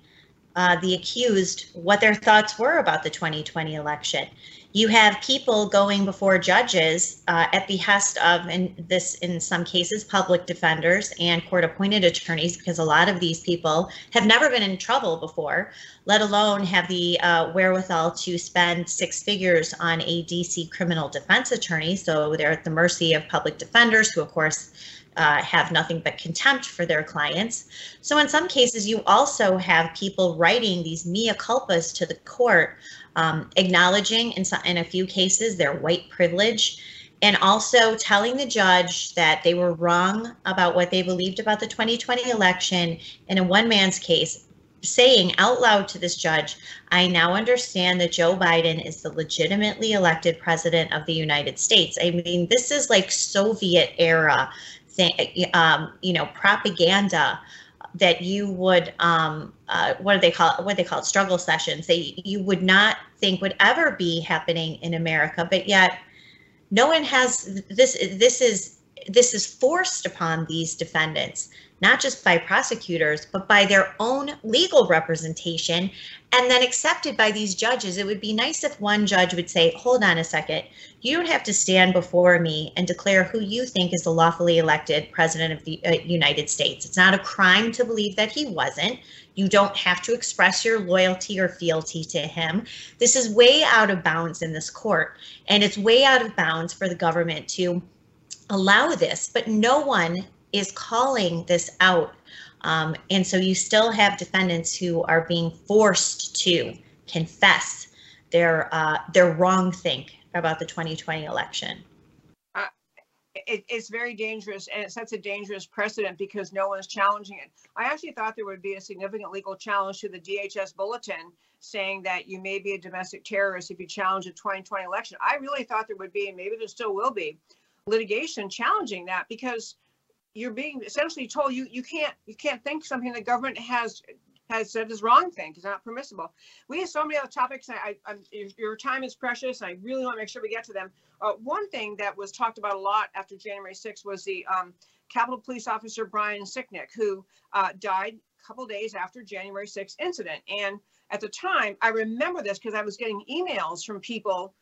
uh, the accused what their thoughts were about the 2020 election. You have people going before judges uh, at behest of, and this in some cases, public defenders and court appointed attorneys, because a lot of these people have never been in trouble before, let alone have the uh, wherewithal to spend six figures on a DC criminal defense attorney. So they're at the mercy of public defenders, who, of course, uh, have nothing but contempt for their clients. So in some cases, you also have people writing these mea culpas to the court, um, acknowledging in, some, in a few cases their white privilege, and also telling the judge that they were wrong about what they believed about the 2020 election. In one man's case, saying out loud to this judge, I now understand that Joe Biden is the legitimately elected president of the United States. I mean, this is like Soviet era thing, um, you know, propaganda that you would um, uh, what do they call it? What they call it? Struggle sessions. that you would not think would ever be happening in America, but yet no one has this. This is this is forced upon these defendants not just by prosecutors, but by their own legal representation and then accepted by these judges. It would be nice if one judge would say, hold on a second, you don't have to stand before me and declare who you think is the lawfully elected president of the uh, United States. It's not a crime to believe that he wasn't. You don't have to express your loyalty or fealty to him. This is way out of bounds in this court, and it's way out of bounds for the government to allow this, but no one is calling this out. Um, and so you still have defendants who are being forced to confess their uh, their wrong think about the 2020 election. Uh, it, it's very dangerous and it sets a dangerous precedent because no one's challenging it. I actually thought there would be a significant legal challenge to the DHS bulletin saying that you may be a domestic terrorist if you challenge the 2020 election. I really thought there would be, and maybe there still will be, litigation challenging that because you're being essentially told you you can't you can't think something the government has has said is wrong thing is not permissible. We have so many other topics. I, I, your time is precious. I really want to make sure we get to them. Uh, one thing that was talked about a lot after January 6th was the um, Capitol Police Officer Brian Sicknick, who uh, died a couple days after January 6th incident. And at the time, I remember this because I was getting emails from people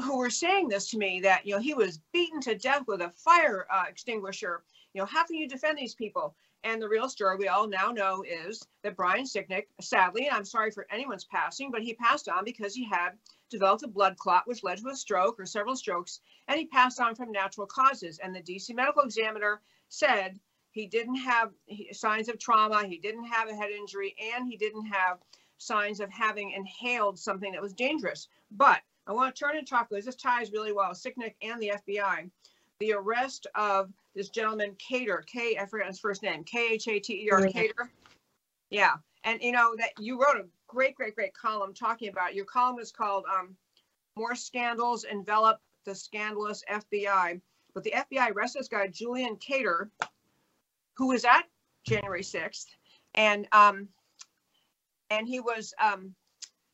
who were saying this to me that you know he was beaten to death with a fire uh, extinguisher you know, how can you defend these people? And the real story we all now know is that Brian Sicknick, sadly, and I'm sorry for anyone's passing, but he passed on because he had developed a blood clot, which led to a stroke or several strokes, and he passed on from natural causes. And the DC medical examiner said he didn't have signs of trauma, he didn't have a head injury, and he didn't have signs of having inhaled something that was dangerous. But I want to turn and talk because this ties really well, Sicknick and the FBI. The arrest of this gentleman Khater, K, I forgot his first name, K H A T E R, Khater. Yeah, and you know that you wrote a great, great, great column talking about. Your column is called um, "More Scandals Envelop the Scandalous FBI." But the FBI arrested this guy, Julian Khater, who was at January 6th, and um, and he was um,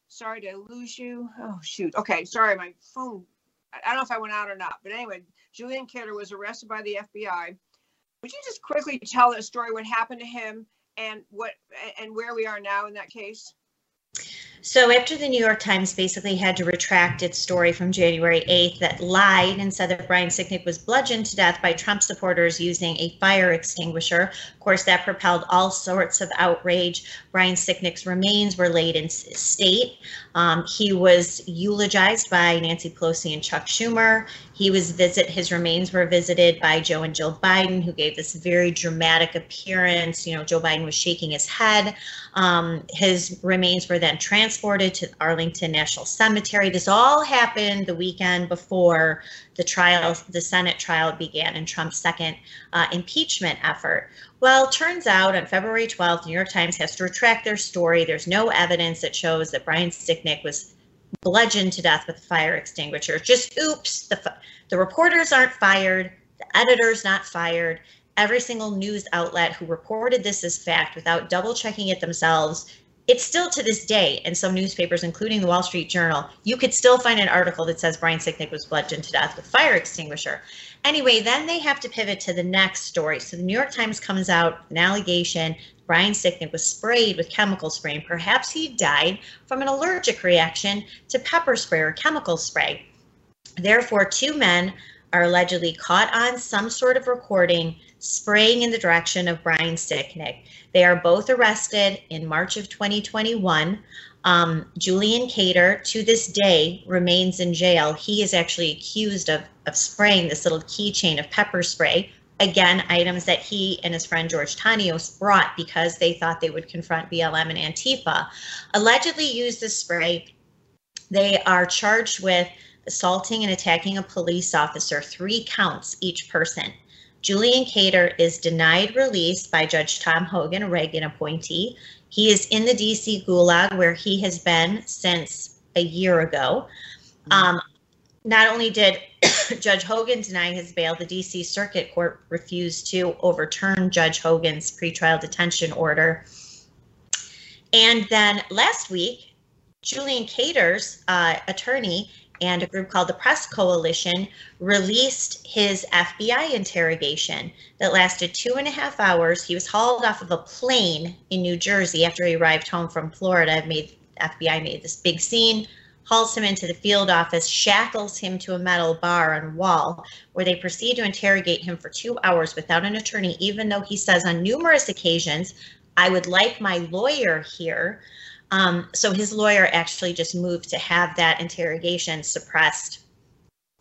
sorry to lose you. Oh shoot. Okay, sorry, my phone. I don't know if I went out or not, but anyway, Julian Khater was arrested by the FBI. Would you just quickly tell that story, what happened to him and what and where we are now in that case? So after the New York Times basically had to retract its story from January 8th that lied and said that Brian Sicknick was bludgeoned to death by Trump supporters using a fire extinguisher. Of course, that propelled all sorts of outrage. Brian Sicknick's remains were laid in state. Um, he was eulogized by Nancy Pelosi and Chuck Schumer. He was visit his remains were visited by Joe and Jill Biden, who gave this very dramatic appearance. You know, Joe Biden was shaking his head. Um, his remains were then transported to Arlington National Cemetery. This all happened the weekend before the trial, the Senate trial began in Trump's second uh, impeachment effort. Well, turns out on February 12th, New York Times has to retract their story. There's no evidence that shows that Brian Sicknick was bludgeoned to death with a fire extinguisher. Just oops, the, the reporters aren't fired, the editor's not fired. Every single news outlet who reported this as fact without double checking it themselves it's still to this day in some newspapers, including the Wall Street Journal, you could still find an article that says Brian Sicknick was bludgeoned to death with fire extinguisher. Anyway, then they have to pivot to the next story. So the New York Times comes out an allegation Brian Sicknick was sprayed with chemical spray, and perhaps he died from an allergic reaction to pepper spray or chemical spray. Therefore, two men are allegedly caught on some sort of recording spraying in the direction of Brian Sicknick. They are both arrested in March of 2021. Um, Julian Khater, to this day, remains in jail. He is actually accused of, of spraying this little keychain of pepper spray. Again, items that he and his friend George Tanios brought because they thought they would confront BLM and Antifa. Allegedly used the spray. They are charged with assaulting and attacking a police officer, three counts each person. Julian Khater is denied release by Judge Tom Hogan, a Reagan appointee. He is in the DC Gulag where he has been since a year ago. Um, not only did Judge Hogan deny his bail, the DC Circuit Court refused to overturn Judge Hogan's pretrial detention order. And then last week, Julian Khater's uh, attorney and a group called the Press Coalition released his FBI interrogation that lasted two and a half hours. He was hauled off of a plane in New Jersey after he arrived home from Florida. Made FBI made this big scene, hauls him into the field office, shackles him to a metal bar and wall, where they proceed to interrogate him for two hours without an attorney, even though he says on numerous occasions, I would like my lawyer here. Um, so his lawyer actually just moved to have that interrogation suppressed.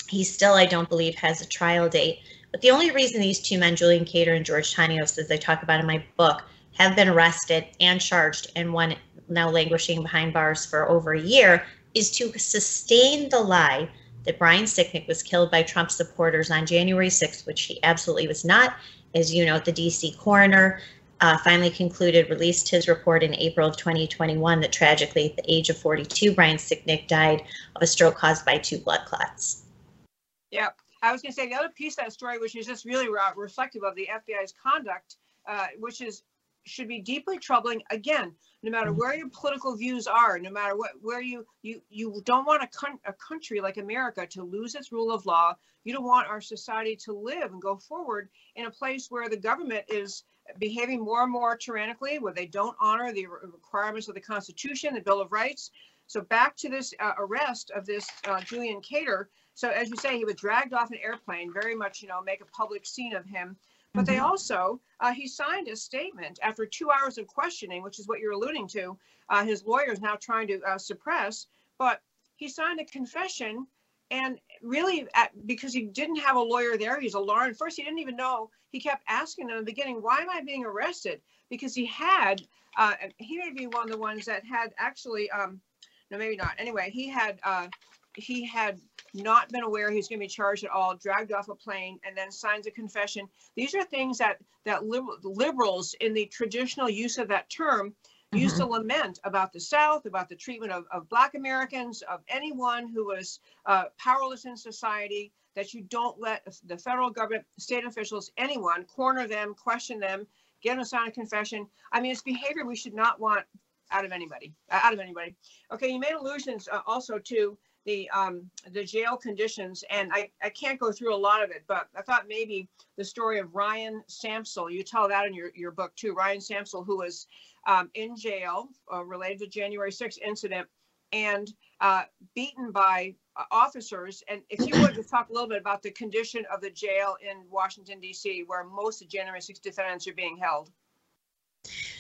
He still, I don't believe, has a trial date. But the only reason these two men, Julian Khater and George Tanios, as I talk about in my book, have been arrested and charged, and one now languishing behind bars for over a year, is to sustain the lie that Brian Sicknick was killed by Trump supporters on January 6th, which he absolutely was not. As you know, the DC coroner uh, finally concluded, released his report in April of 2021 that tragically, at the age of 42, Brian Sicknick died of a stroke caused by two blood clots. Yeah, I was going to say the other piece of that story, which is just really reflective of the FBI's conduct, uh, which is should be deeply troubling. Again, no matter where your political views are, no matter what where you you you don't want a, con- a country like America to lose its rule of law. You don't want our society to live and go forward in a place where the government is behaving more and more tyrannically, where they don't honor the requirements of the Constitution, the Bill of Rights. So back to this uh, arrest of this uh, Julian Khater. So as you say, he was dragged off an airplane, very much, you know, make a public scene of him. But mm-hmm. they also, uh, he signed a statement after two hours of questioning, which is what you're alluding to. Uh, his lawyer is now trying to uh, suppress, but he signed a confession and really at, because he didn't have a lawyer there he's a alarmed first he didn't even know he kept asking in the beginning why am i being arrested? Because he had uh, he may be one of the ones that had actually um, no maybe not. Anyway he had uh, he had not been aware he was going to be charged at all dragged off a plane and then signs a confession. These are things that that liberals in the traditional use of that term mm-hmm. used to lament about the South, about the treatment of, of Black Americans, of anyone who was uh, powerless in society, that you don't let the federal government, state officials, anyone corner them, question them, get them to sign a confession. I mean, it's behavior we should not want out of anybody, uh, out of anybody. Okay, you made allusions uh, also to the um, the jail conditions, and I, I can't go through a lot of it, but I thought maybe the story of Ryan Samsel, you tell that in your, your book too, Ryan Samsel, who was um, in jail uh, related to January 6th incident and uh, beaten by uh, officers. And if you would just talk a little bit about the condition of the jail in Washington, D.C., where most of January 6th defendants are being held.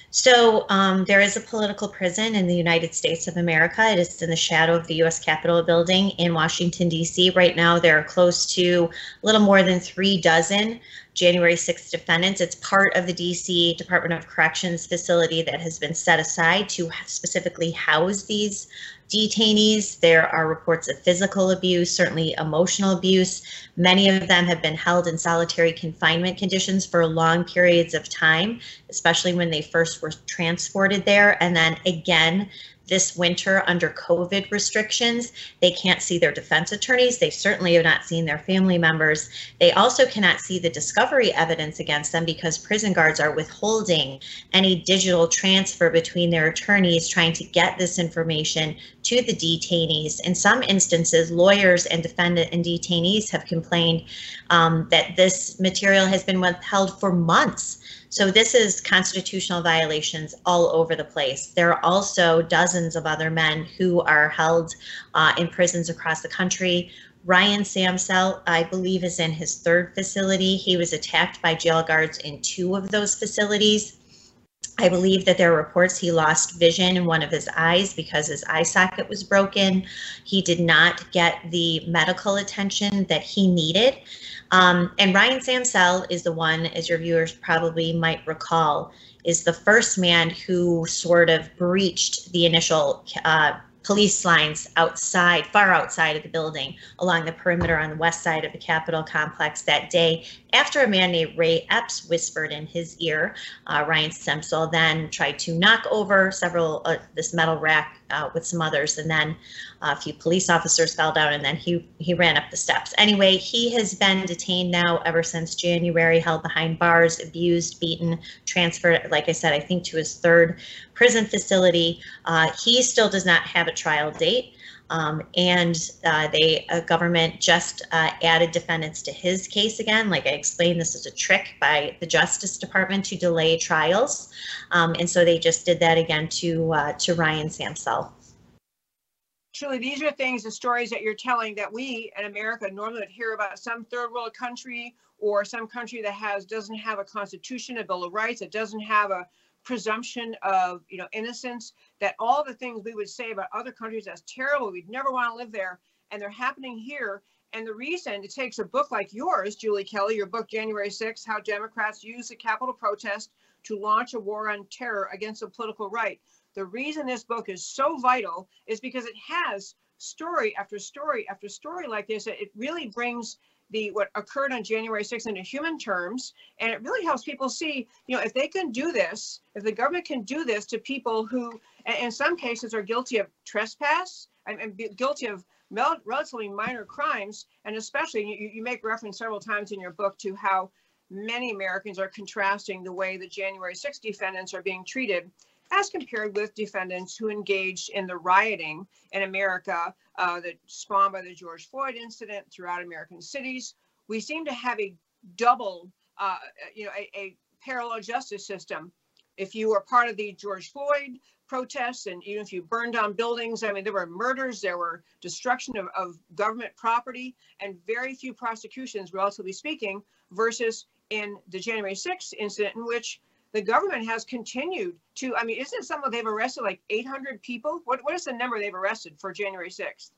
So um, there is a political prison in the United States of America. It is in the shadow of the U.S. Capitol building in Washington, D.C. Right now, there are close to a little more than three dozen January 6th defendants. It's part of the DC Department of Corrections facility that has been set aside to specifically house these detainees. There are reports of physical abuse, certainly emotional abuse. Many of them have been held in solitary confinement conditions for long periods of time, especially when they first were transported there. And then again, this winter under COVID restrictions. They can't see their defense attorneys. They certainly have not seen their family members. They also cannot see the discovery evidence against them because prison guards are withholding any digital transfer between their attorneys trying to get this information to the detainees. In some instances, lawyers and defendant and detainees have complained um, that this material has been withheld for months. So this is constitutional violations all over the place. There are also dozens of other men who are held uh, in prisons across the country. Ryan Samsel, I believe, is in his third facility. He was attacked by jail guards in two of those facilities. I believe that there are reports he lost vision in one of his eyes because his eye socket was broken. He did not get the medical attention that he needed. Um, and Ryan Samsel is the one, as your viewers probably might recall, is the first man who sort of breached the initial uh, police lines outside, far outside of the building, along the perimeter on the west side of the Capitol complex that day, after a man named Ray Epps whispered in his ear. Uh, Ryan Samsel then tried to knock over several uh, this metal rack uh, with some others, and then a few police officers fell down, and then he he ran up the steps. Anyway, he has been detained now ever since January, held behind bars, abused, beaten, transferred. Like I said, I think to his third prison facility. Uh, he still does not have a trial date. Um, and uh, they government just uh, added defendants to his case again. Like I explained, this is a trick by the Justice Department to delay trials, um, and so they just did that again to uh, to Ryan Samsel. Shirley, these are things, the stories that you're telling that we in America normally would hear about some third world country or some country that has doesn't have a constitution, a bill of rights, that doesn't have a presumption of you know innocence that all the things we would say about other countries that's terrible. We'd never want to live there. And they're happening here. And the reason it takes a book like yours julie kelly your book january 6 how democrats use the capitol protest to launch a war on terror against the political right. The reason this book is so vital is because it has story after story after story like this. It really brings the what occurred on January 6th into human terms, and it really helps people see, you know, if they can do this, if the government can do this to people who, in some cases, are guilty of trespass and, guilty of relatively minor crimes, and especially you, you make reference several times in your book to how many Americans are contrasting the way the January 6 defendants are being treated as compared with defendants who engaged in the rioting in America uh, that spawned by the George Floyd incident throughout American cities. We seem to have a double, uh, you know, a, a, parallel justice system. If you were part of the George Floyd protests and even if you burned down buildings, I mean, there were murders, there were destruction of, of government property, and very few prosecutions, relatively speaking, versus in the January 6th incident in which the government has continued to, I mean, isn't it something they've arrested like 800 people? What, what is the number they've arrested for January 6th?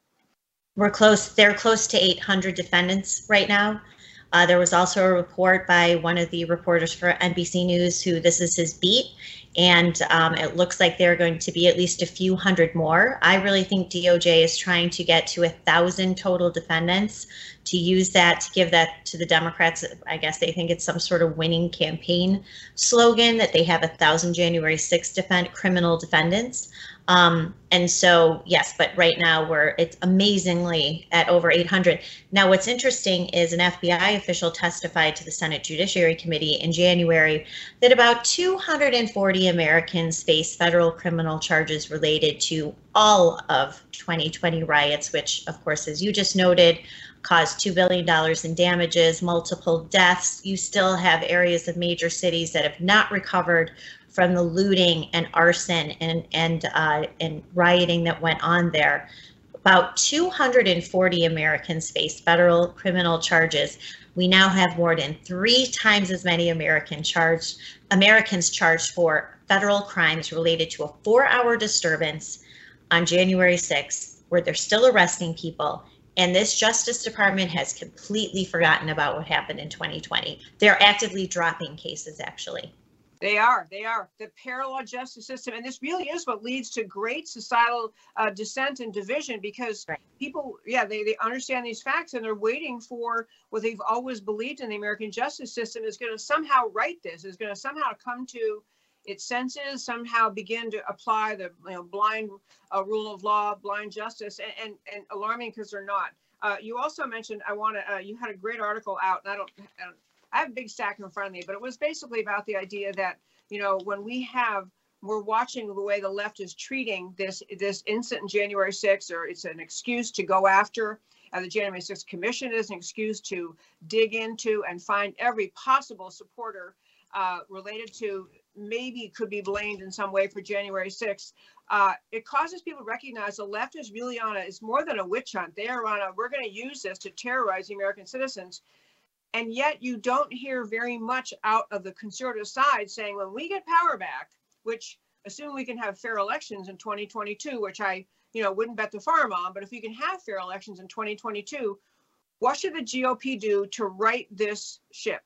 We're close, they're close to 800 defendants right now. Uh, there was also a report by one of the reporters for NBC News who this is his beat, and um, it looks like there are going to be at least a few hundred more. I really think DOJ is trying to get to a thousand total defendants to use that to give that to the Democrats. I guess they think it's some sort of winning campaign slogan that they have a thousand January 6th defend criminal defendants. Um, and so, yes, but right now we're it's amazingly at over 800. Now, what's interesting is an FBI official testified to the Senate Judiciary Committee in January that about 240 Americans face federal criminal charges related to all of 2020 riots, which, of course, as you just noted, caused $2 billion in damages, multiple deaths. You still have areas of major cities that have not recovered from the looting and arson and and uh, and rioting that went on there. About 240 Americans face federal criminal charges. We now have more than three times as many American charged Americans charged for federal crimes related to a four-hour disturbance on January 6th, where they're still arresting people. And this Justice Department has completely forgotten about what happened in 2020. They're actively dropping cases, actually. They are. They are the parallel justice system, and this really is what leads to great societal uh, dissent and division because right. people, yeah, they they understand these facts and they're waiting for what they've always believed in the American justice system is going to somehow right this, is going to somehow come to its senses somehow begin to apply the you know, blind uh, rule of law, blind justice, and, and, and alarming because they're not. Uh, you also mentioned I want to. Uh, you had a great article out, and I don't, I don't. I have a big stack in front of me, but it was basically about the idea that you know when we have we're watching the way the left is treating this this incident in January 6th, or it's an excuse to go after. Uh, the January 6th Commission is an excuse to dig into and find every possible supporter uh, related to maybe could be blamed in some way for January 6th. Uh, it causes people to recognize the left is really on a, it's more than a witch hunt. They are on a, we're going to use this to terrorize the American citizens. And yet you don't hear very much out of the conservative side saying when we get power back, which assume we can have fair elections in 2022, which I, you know, wouldn't bet the farm on, but if we can have fair elections in 2022, what should the GOP do to right this ship?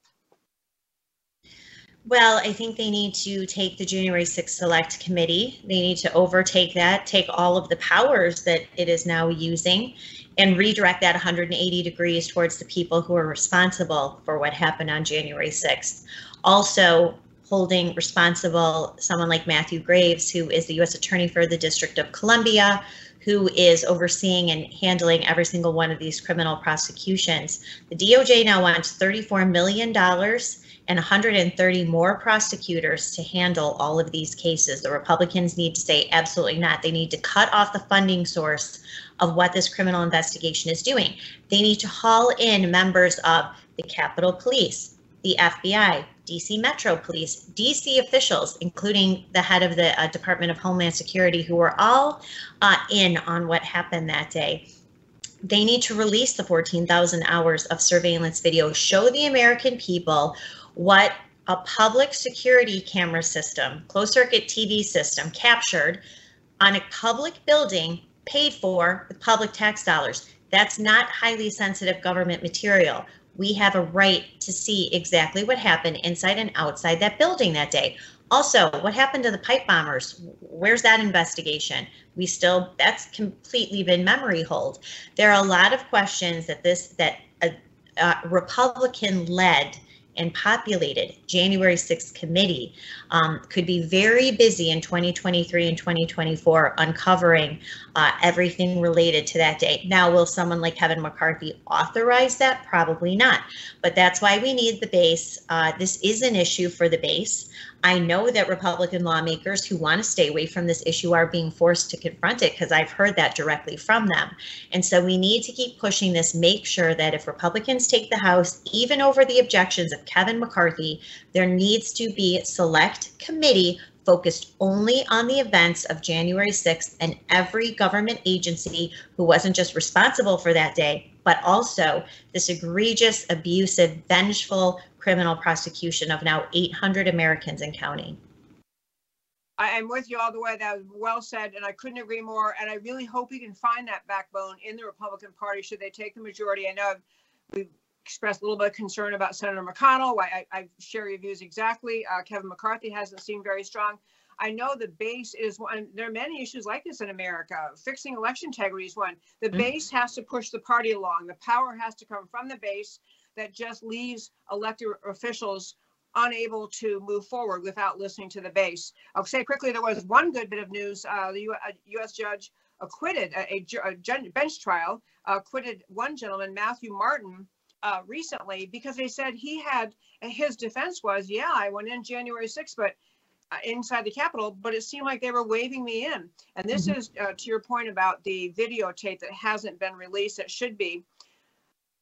Well, I think they need to take the January 6th Select Committee. They need to overtake that, take all of the powers that it is now using, and redirect that 180 degrees towards the people who are responsible for what happened on January 6th. Also, holding responsible someone like Matthew Graves, who is the U.S. Attorney for the District of Columbia, who is overseeing and handling every single one of these criminal prosecutions. The DOJ now wants $34 million and 130 more prosecutors to handle all of these cases. The Republicans need to say absolutely not. They need to cut off the funding source of what this criminal investigation is doing. They need to haul in members of the Capitol Police, the FBI, DC Metro Police, DC officials, including the head of the uh, Department of Homeland Security, who were all uh, in on what happened that day. They need to release the 14,000 hours of surveillance video, show the American people what a public security camera system, closed circuit TV system captured on a public building paid for with public tax dollars. That's not highly sensitive government material we have a right to see exactly what happened inside and outside that building that day. Also, what happened to the pipe bombers? Where's that investigation? We still, that's completely been memory hold. There are a lot of questions that this, that a, a Republican led and populated January 6th committee um, could be very busy in 2023 and 2024 uncovering uh, everything related to that day. Now, will someone like Kevin McCarthy authorize that? Probably not. But that's why we need the base. Uh, this is an issue for the base. I know that Republican lawmakers who want to stay away from this issue are being forced to confront it because I've heard that directly from them. And so we need to keep pushing this, make sure that if Republicans take the House, even over the objections of Kevin McCarthy, there needs to be a select committee focused only on the events of January 6th and every government agency who wasn't just responsible for that day, but also this egregious, abusive, vengeful criminal prosecution of now 800 Americans and counting. I am with you all the way. That was well said, and I couldn't agree more. And I really hope we can find that backbone in the Republican Party should they take the majority. I know we've expressed a little bit of concern about Senator McConnell. I, I share your views exactly. Uh, Kevin McCarthy hasn't seemed very strong. I know the base is one. There are many issues like this in America. Fixing election integrity is one. The mm-hmm. base has to push the party along. The power has to come from the base that just leaves elected officials unable to move forward without listening to the base. I'll say quickly there was one good bit of news. Uh, the U- U.S. judge acquitted a, a, a bench trial, uh, acquitted one gentleman, Matthew Martin, uh, recently because they said he had his defense was, yeah, I went in January 6th, but uh, inside the Capitol, but it seemed like they were waving me in. And this mm-hmm. is uh, to your point about the videotape that hasn't been released. It should be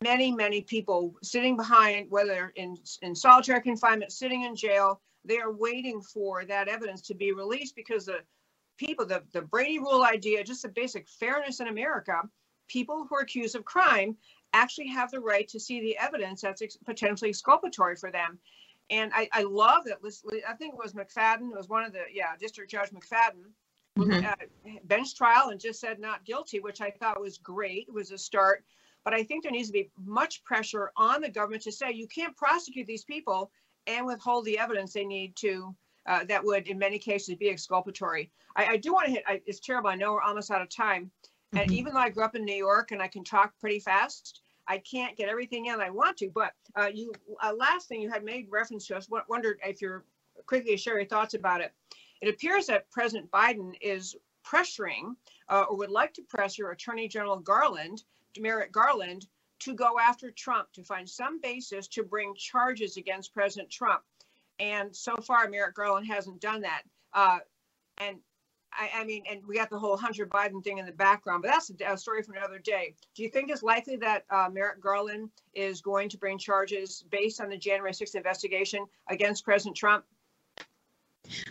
many, many people sitting behind, whether in, in solitary confinement, sitting in jail, they are waiting for that evidence to be released because the people, the, the Brady rule idea, just the basic fairness in America, people who are accused of crime actually have the right to see the evidence that's ex- potentially exculpatory for them. And I, I love that. I think it was McFadden. It was one of the, yeah, District Judge McFadden. Mm-hmm. Uh, bench trial and just said not guilty, which I thought was great. It was a start. But I think there needs to be much pressure on the government to say you can't prosecute these people and withhold the evidence they need to. Uh, that would, in many cases, be exculpatory. I, I do want to hit. I, it's terrible. I know we're almost out of time. And mm-hmm. even though I grew up in New York and I can talk pretty fast, I can't get everything in I want to. But uh, you, uh, last thing you had made reference to us. Wondered if you're quickly share your thoughts about it. It appears that President Biden is pressuring uh, or would like to pressure Attorney General Garland, Merrick Garland, to go after Trump to find some basis to bring charges against President Trump. And so far, Merrick Garland hasn't done that. Uh, and I, I, mean, and we got the whole Hunter Biden thing in the background, but that's a, a story for another day. Do you think it's likely that uh, Merrick Garland is going to bring charges based on the January 6th investigation against President Trump?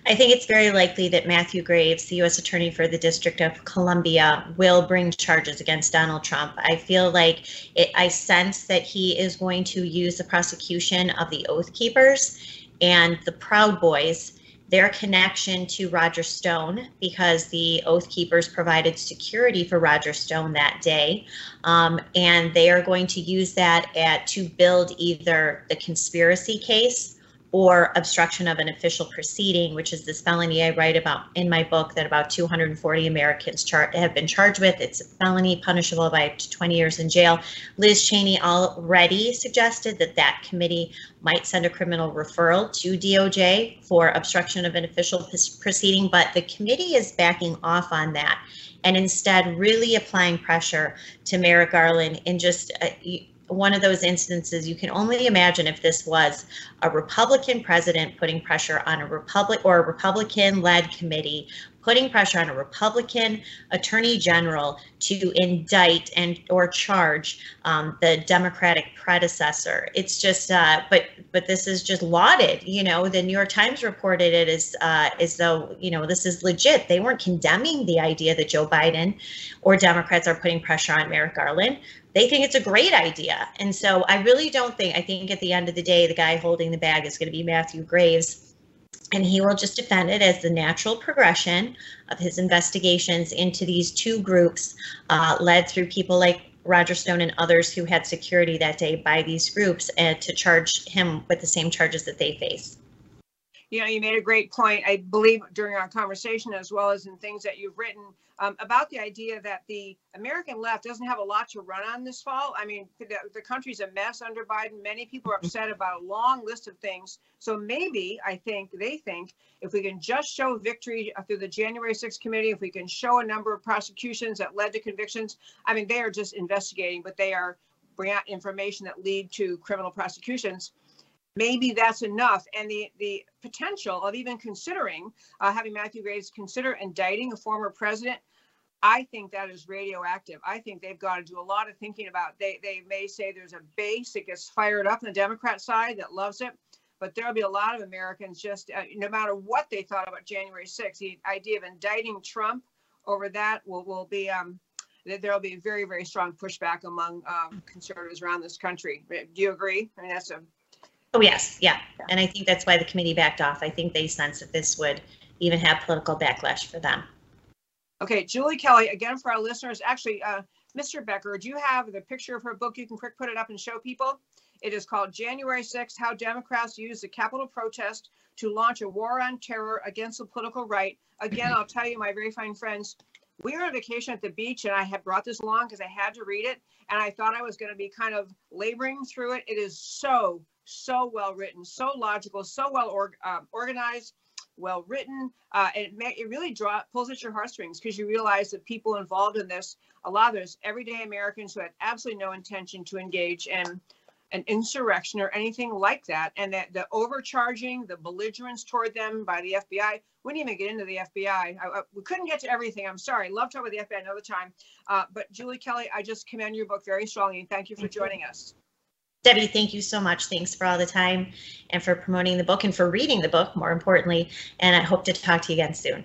I think it's very likely that Matthew Graves, the U.S. Attorney for the District of Columbia, will bring charges against Donald Trump. I feel like it, I sense that he is going to use the prosecution of the Oath Keepers and the Proud Boys their connection to Roger Stone because the Oath Keepers provided security for Roger Stone that day. Um, and they are going to use that at, to build either the conspiracy case or obstruction of an official proceeding, which is this felony I write about in my book that about 240 Americans char- have been charged with. It's a felony punishable by up to 20 years in jail. Liz Cheney already suggested that that committee might send a criminal referral to DOJ for obstruction of an official proceeding, but the committee is backing off on that and instead really applying pressure to Merrick Garland in just uh, one of those instances you can only imagine if this was a Republican president putting pressure on a Republic or a Republican led committee putting pressure on a Republican attorney general to indict and or charge um, the Democratic predecessor. It's just, uh, but but this is just lauded. You know, the New York Times reported it as uh, as though you know this is legit. They weren't condemning the idea that Joe Biden or Democrats are putting pressure on Merrick Garland they think it's a great idea. And so I really don't think, I think at the end of the day, the guy holding the bag is going to be Matthew Graves. And he will just defend it as the natural progression of his investigations into these two groups, uh, led through people like Roger Stone and others who had security that day by these groups, to charge him with the same charges that they face you know, you made a great point, I believe, during our conversation, as well as in things that you've written um, about the idea that the American left doesn't have a lot to run on this fall. I mean, the, the country's a mess under Biden. Many people are upset about a long list of things. So maybe, I think, they think if we can just show victory through the January 6th committee, if we can show a number of prosecutions that led to convictions, I mean, they are just investigating, but they are bringing out information that lead to criminal prosecutions maybe that's enough. And the, the potential of even considering uh, having Matthew Graves consider indicting a former president, I think that is radioactive. I think they've got to do a lot of thinking about. They they may say there's a base that gets fired up on the Democrat side that loves it, but there'll be a lot of Americans just uh, no matter what they thought about January 6th, the idea of indicting Trump over that will will be um, there will be a very very strong pushback among um, conservatives around this country. Do you agree? I mean that's a Oh, yes, yeah. And I think that's why the committee backed off. I think they sensed that this would even have political backlash for them. Okay, Julie Kelly, again for our listeners, actually, uh, Mr. Becker, do you have the picture of her book? You can quick put it up and show people. It is called January 6th How Democrats Use the Capitol Protest to Launch a War on Terror Against the Political Right. Again, I'll tell you, my very fine friends, we were on vacation at the beach and I had brought this along because I had to read it and I thought I was going to be kind of laboring through it. It is so so well written, so logical, so well or, um, organized, well written. Uh, and it, may, it really draw pulls at your heartstrings because you realize that people involved in this, a lot of those everyday Americans who had absolutely no intention to engage in an insurrection or anything like that. And that the overcharging, the belligerence toward them by the FBI, we didn't even get into the FBI. I, I, we couldn't get to everything. I'm sorry. Love talking about the FBI another time. Uh, but Julie Kelly, I just commend your book very strongly and thank you for joining us. Debbie, thank you so much. Thanks for all the time and for promoting the book and for reading the book, more importantly. And I hope to talk to you again soon.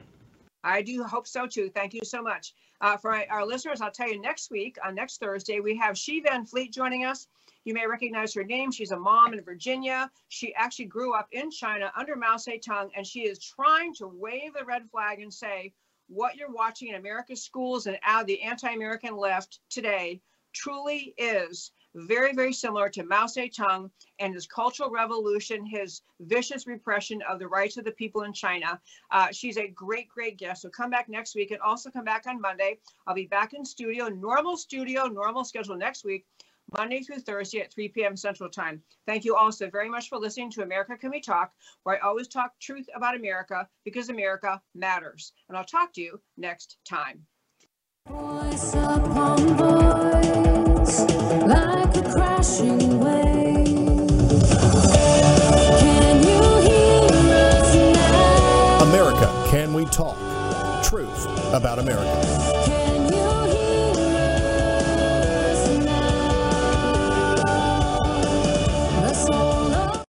I do hope so too. Thank you so much. Uh, for our, listeners, I'll tell you next week, on next Thursday, we have Xi Van Fleet joining us. You may recognize her name. She's a mom in Virginia. She actually grew up in China under Mao Zedong, and she is trying to wave the red flag and say, what you're watching in America's schools and out the anti-American left today truly is very, very similar to Mao Zedong and his Cultural Revolution, his vicious repression of the rights of the people in China. Uh, she's a great, great guest. So come back next week and also come back on Monday. I'll be back in studio, normal studio, normal schedule next week. Monday through Thursday at 3 p.m. Central Time. Thank you also very much for listening to America Can We Talk, where I always talk truth about America because America matters. And I'll talk to you next time. Voice America, can we talk? Truth about America.